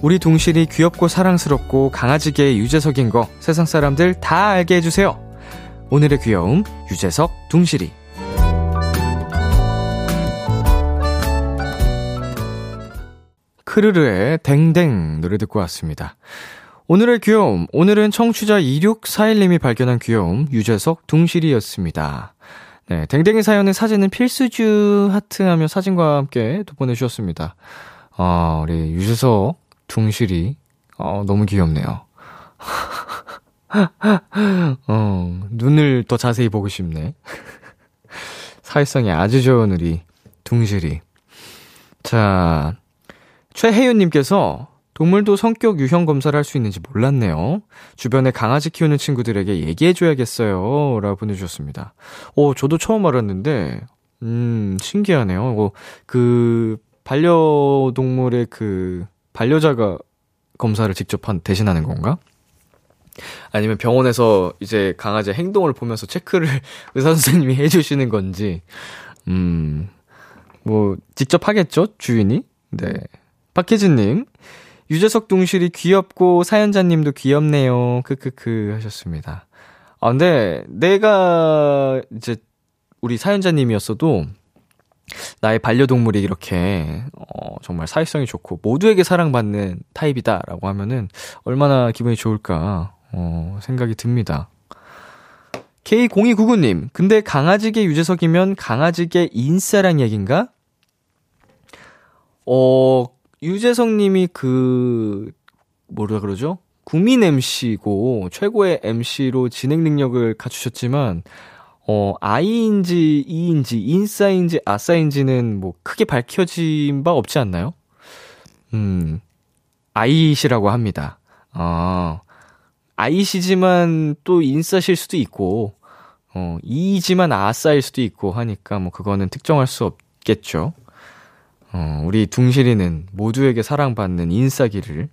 우리 동실이 귀엽고 사랑스럽고 강아지계의 유재석인 거 세상 사람들 다 알게 해주세요. 오늘의 귀여움 유재석 둥실이 크르르의 댕댕 노래 듣고 왔습니다. 오늘의 귀여움, 오늘은 청취자 2641님이 발견한 귀여움, 유재석 둥실이였습니다. 네, 댕댕이 사연의 사진은 필수주 하트 하며 사진과 함께 또 보내주셨습니다. 아, 우리 유재석 둥실이, 어, 너무 귀엽네요. 어, 눈을 더 자세히 보고 싶네. 사회성이 아주 좋은 우리 둥실이. 자, 최혜윤님께서 동물도 성격 유형 검사를 할 수 있는지 몰랐네요. 주변에 강아지 키우는 친구들에게 얘기해줘야겠어요. 라고 보내주셨습니다. 오, 저도 처음 알았는데, 음, 신기하네요. 어, 그, 반려동물의 그, 반려자가 검사를 직접 한, 대신하는 건가? 아니면 병원에서 이제 강아지 행동을 보면서 체크를 의사 선생님이 해주시는 건지, 음, 뭐, 직접 하겠죠? 주인이? 네. 박혜진님, 유재석 둥실이 귀엽고 사연자님도 귀엽네요. 크크크 하셨습니다. 아, 근데 내가 이제 우리 사연자님이었어도 나의 반려동물이 이렇게 어, 정말 사회성이 좋고 모두에게 사랑받는 타입이다라고 하면은 얼마나 기분이 좋을까 어, 생각이 듭니다. K0299님, 근데 강아지계 유재석이면 강아지계 인싸란 얘긴가? 어, 유재석 님이 그, 뭐라 그러죠? 국민 MC고 최고의 MC로 진행 능력을 갖추셨지만, 어, I인지 E인지 인싸인지 아싸인지는 뭐 크게 밝혀진 바 없지 않나요? 음, 아이시라고 합니다. 어, I시지만 또 인싸실 수도 있고, 어, E지만 아싸일 수도 있고 하니까 뭐 그거는 특정할 수 없겠죠. 어, 우리 둥실이는 모두에게 사랑받는 인싸기를.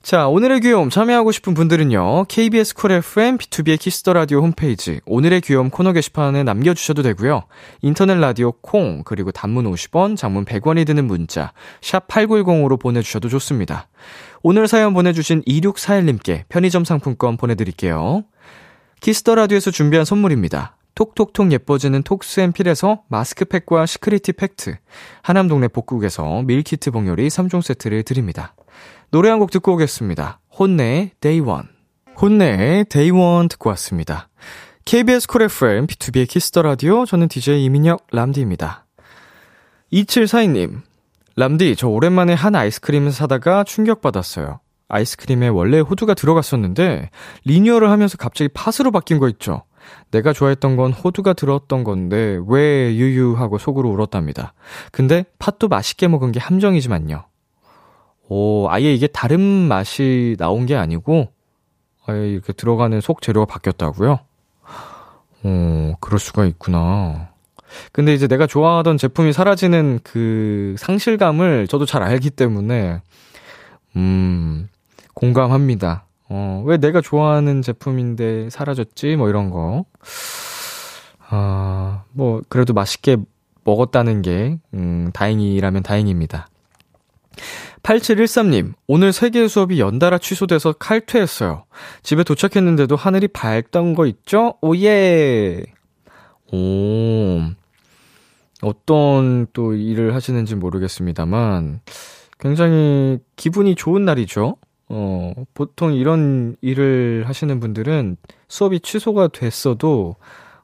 자, 오늘의 귀여움 참여하고 싶은 분들은요. KBS 쿨 FM B2B의 키스터 라디오 홈페이지 오늘의 귀여움 코너 게시판에 남겨 주셔도 되고요. 인터넷 라디오 콩 그리고 단문 50원, 장문 100원이 드는 문자 샵 8910으로 보내 주셔도 좋습니다. 오늘 사연 보내 주신 2641님께 편의점 상품권 보내 드릴게요. Kiss the Radio에서 준비한 선물입니다. 톡톡톡 예뻐지는 톡스앤필에서 마스크팩과 시크릿 팩트, 하남 동네 복국에서 밀키트 봉요리 3종 세트를 드립니다. 노래 한 곡 듣고 오겠습니다. 혼내의 One. 혼내의 One 듣고 왔습니다. KBS 쿨 FM, B2B의 키스터 라디오, 저는 DJ 이민혁, 람디입니다. 2742님, 람디, 저 오랜만에 한 아이스크림을 사다가 충격받았어요. 아이스크림에 원래 호두가 들어갔었는데, 리뉴얼을 하면서 갑자기 팥으로 바뀐 거 있죠? 내가 좋아했던 건 호두가 들었던 건데, 왜 유유하고 속으로 울었답니다. 근데 팥도 맛있게 먹은 게 함정이지만요. 오, 아예 이게 다른 맛이 나온 게 아니고, 아예 이렇게 들어가는 속 재료가 바뀌었다고요? 어, 그럴 수가 있구나. 근데 이제 내가 좋아하던 제품이 사라지는 그 상실감을 저도 잘 알기 때문에, 음, 공감합니다. 어, 왜 내가 좋아하는 제품인데 사라졌지? 뭐 이런 거. 아, 뭐, 그래도 맛있게 먹었다는 게, 음, 다행이라면 다행입니다. 8713님, 오늘 세계 수업이 연달아 취소돼서 칼퇴했어요. 집에 도착했는데도 하늘이 밝던 거 있죠? 오예! 오, 어떤 또 일을 하시는지 모르겠습니다만, 굉장히 기분이 좋은 날이죠? 어, 보통 이런 일을 하시는 분들은 수업이 취소가 됐어도,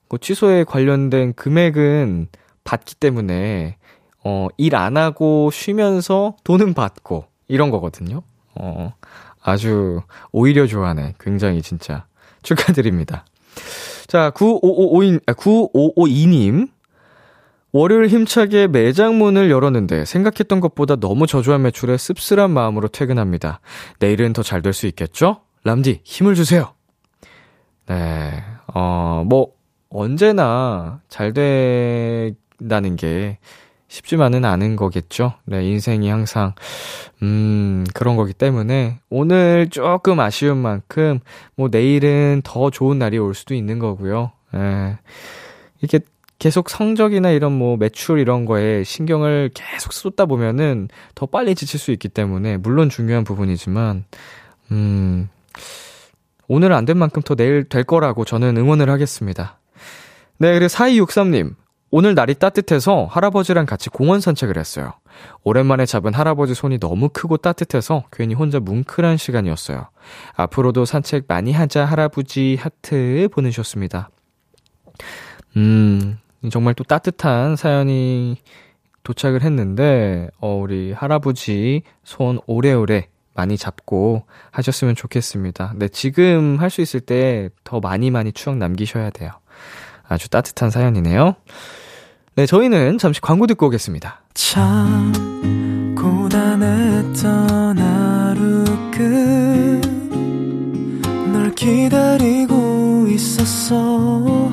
그 취소에 관련된 금액은 받기 때문에, 어, 일 안 하고 쉬면서 돈은 받고, 이런 거거든요. 어, 아주, 오히려 좋아하네. 굉장히 진짜. 축하드립니다. 자, 9555인, 아, 9552님. 월요일 힘차게 매장 문을 열었는데 생각했던 것보다 너무 저조한 매출에 씁쓸한 마음으로 퇴근합니다. 내일은 더 잘 될 수 있겠죠? 람디, 힘을 주세요. 네, 어, 뭐, 언제나 잘 된다는 게 쉽지만은 않은 거겠죠. 네, 인생이 항상, 음, 그런 거기 때문에 오늘 조금 아쉬운 만큼, 뭐, 내일은 더 좋은 날이 올 수도 있는 거고요. 예. 이렇게 계속 성적이나 이런 뭐 매출 이런 거에 신경을 계속 쏟다 보면은 더 빨리 지칠 수 있기 때문에 물론 중요한 부분이지만 음 오늘 안 된 만큼 더 내일 될 거라고 저는 응원을 하겠습니다. 네, 그리고 4263님. 오늘 날이 따뜻해서 할아버지랑 같이 공원 산책을 했어요. 오랜만에 잡은 할아버지 손이 너무 크고 따뜻해서 괜히 혼자 뭉클한 시간이었어요. 앞으로도 산책 많이 하자 할아버지 하트 보내주셨습니다. 음, 정말 또 따뜻한 사연이 도착을 했는데, 어, 우리 할아버지 손 오래오래 많이 잡고 하셨으면 좋겠습니다. 네, 지금 할 수 있을 때 더 많이 많이 추억 남기셔야 돼요. 아주 따뜻한 사연이네요. 네, 저희는 잠시 광고 듣고 오겠습니다. 참 고단했던 하루 끝 널 기다리고 있었어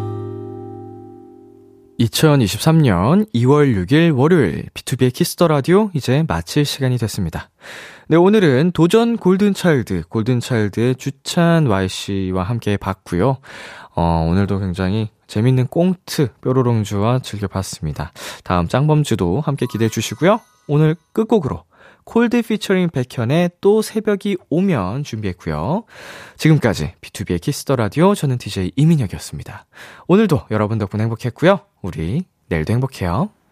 2023년 2월 6일 월요일 B2B의 키스터 라디오 이제 마칠 시간이 됐습니다. 네, 오늘은 도전 골든차일드, 골든차일드의 주찬 Y씨와 함께 봤고요. 어, 오늘도 굉장히 재밌는 꽁트 뾰로롱주와 즐겨봤습니다. 다음 짱범주도 함께 기대해 주시고요. 오늘 끝곡으로 Colde 피처링 백현의 또 새벽이 오면 준비했고요. 지금까지 B2B의 키스터 라디오 저는 DJ 이민혁이었습니다. 오늘도 여러분 덕분에 행복했고요. 우리 내일도 행복해요.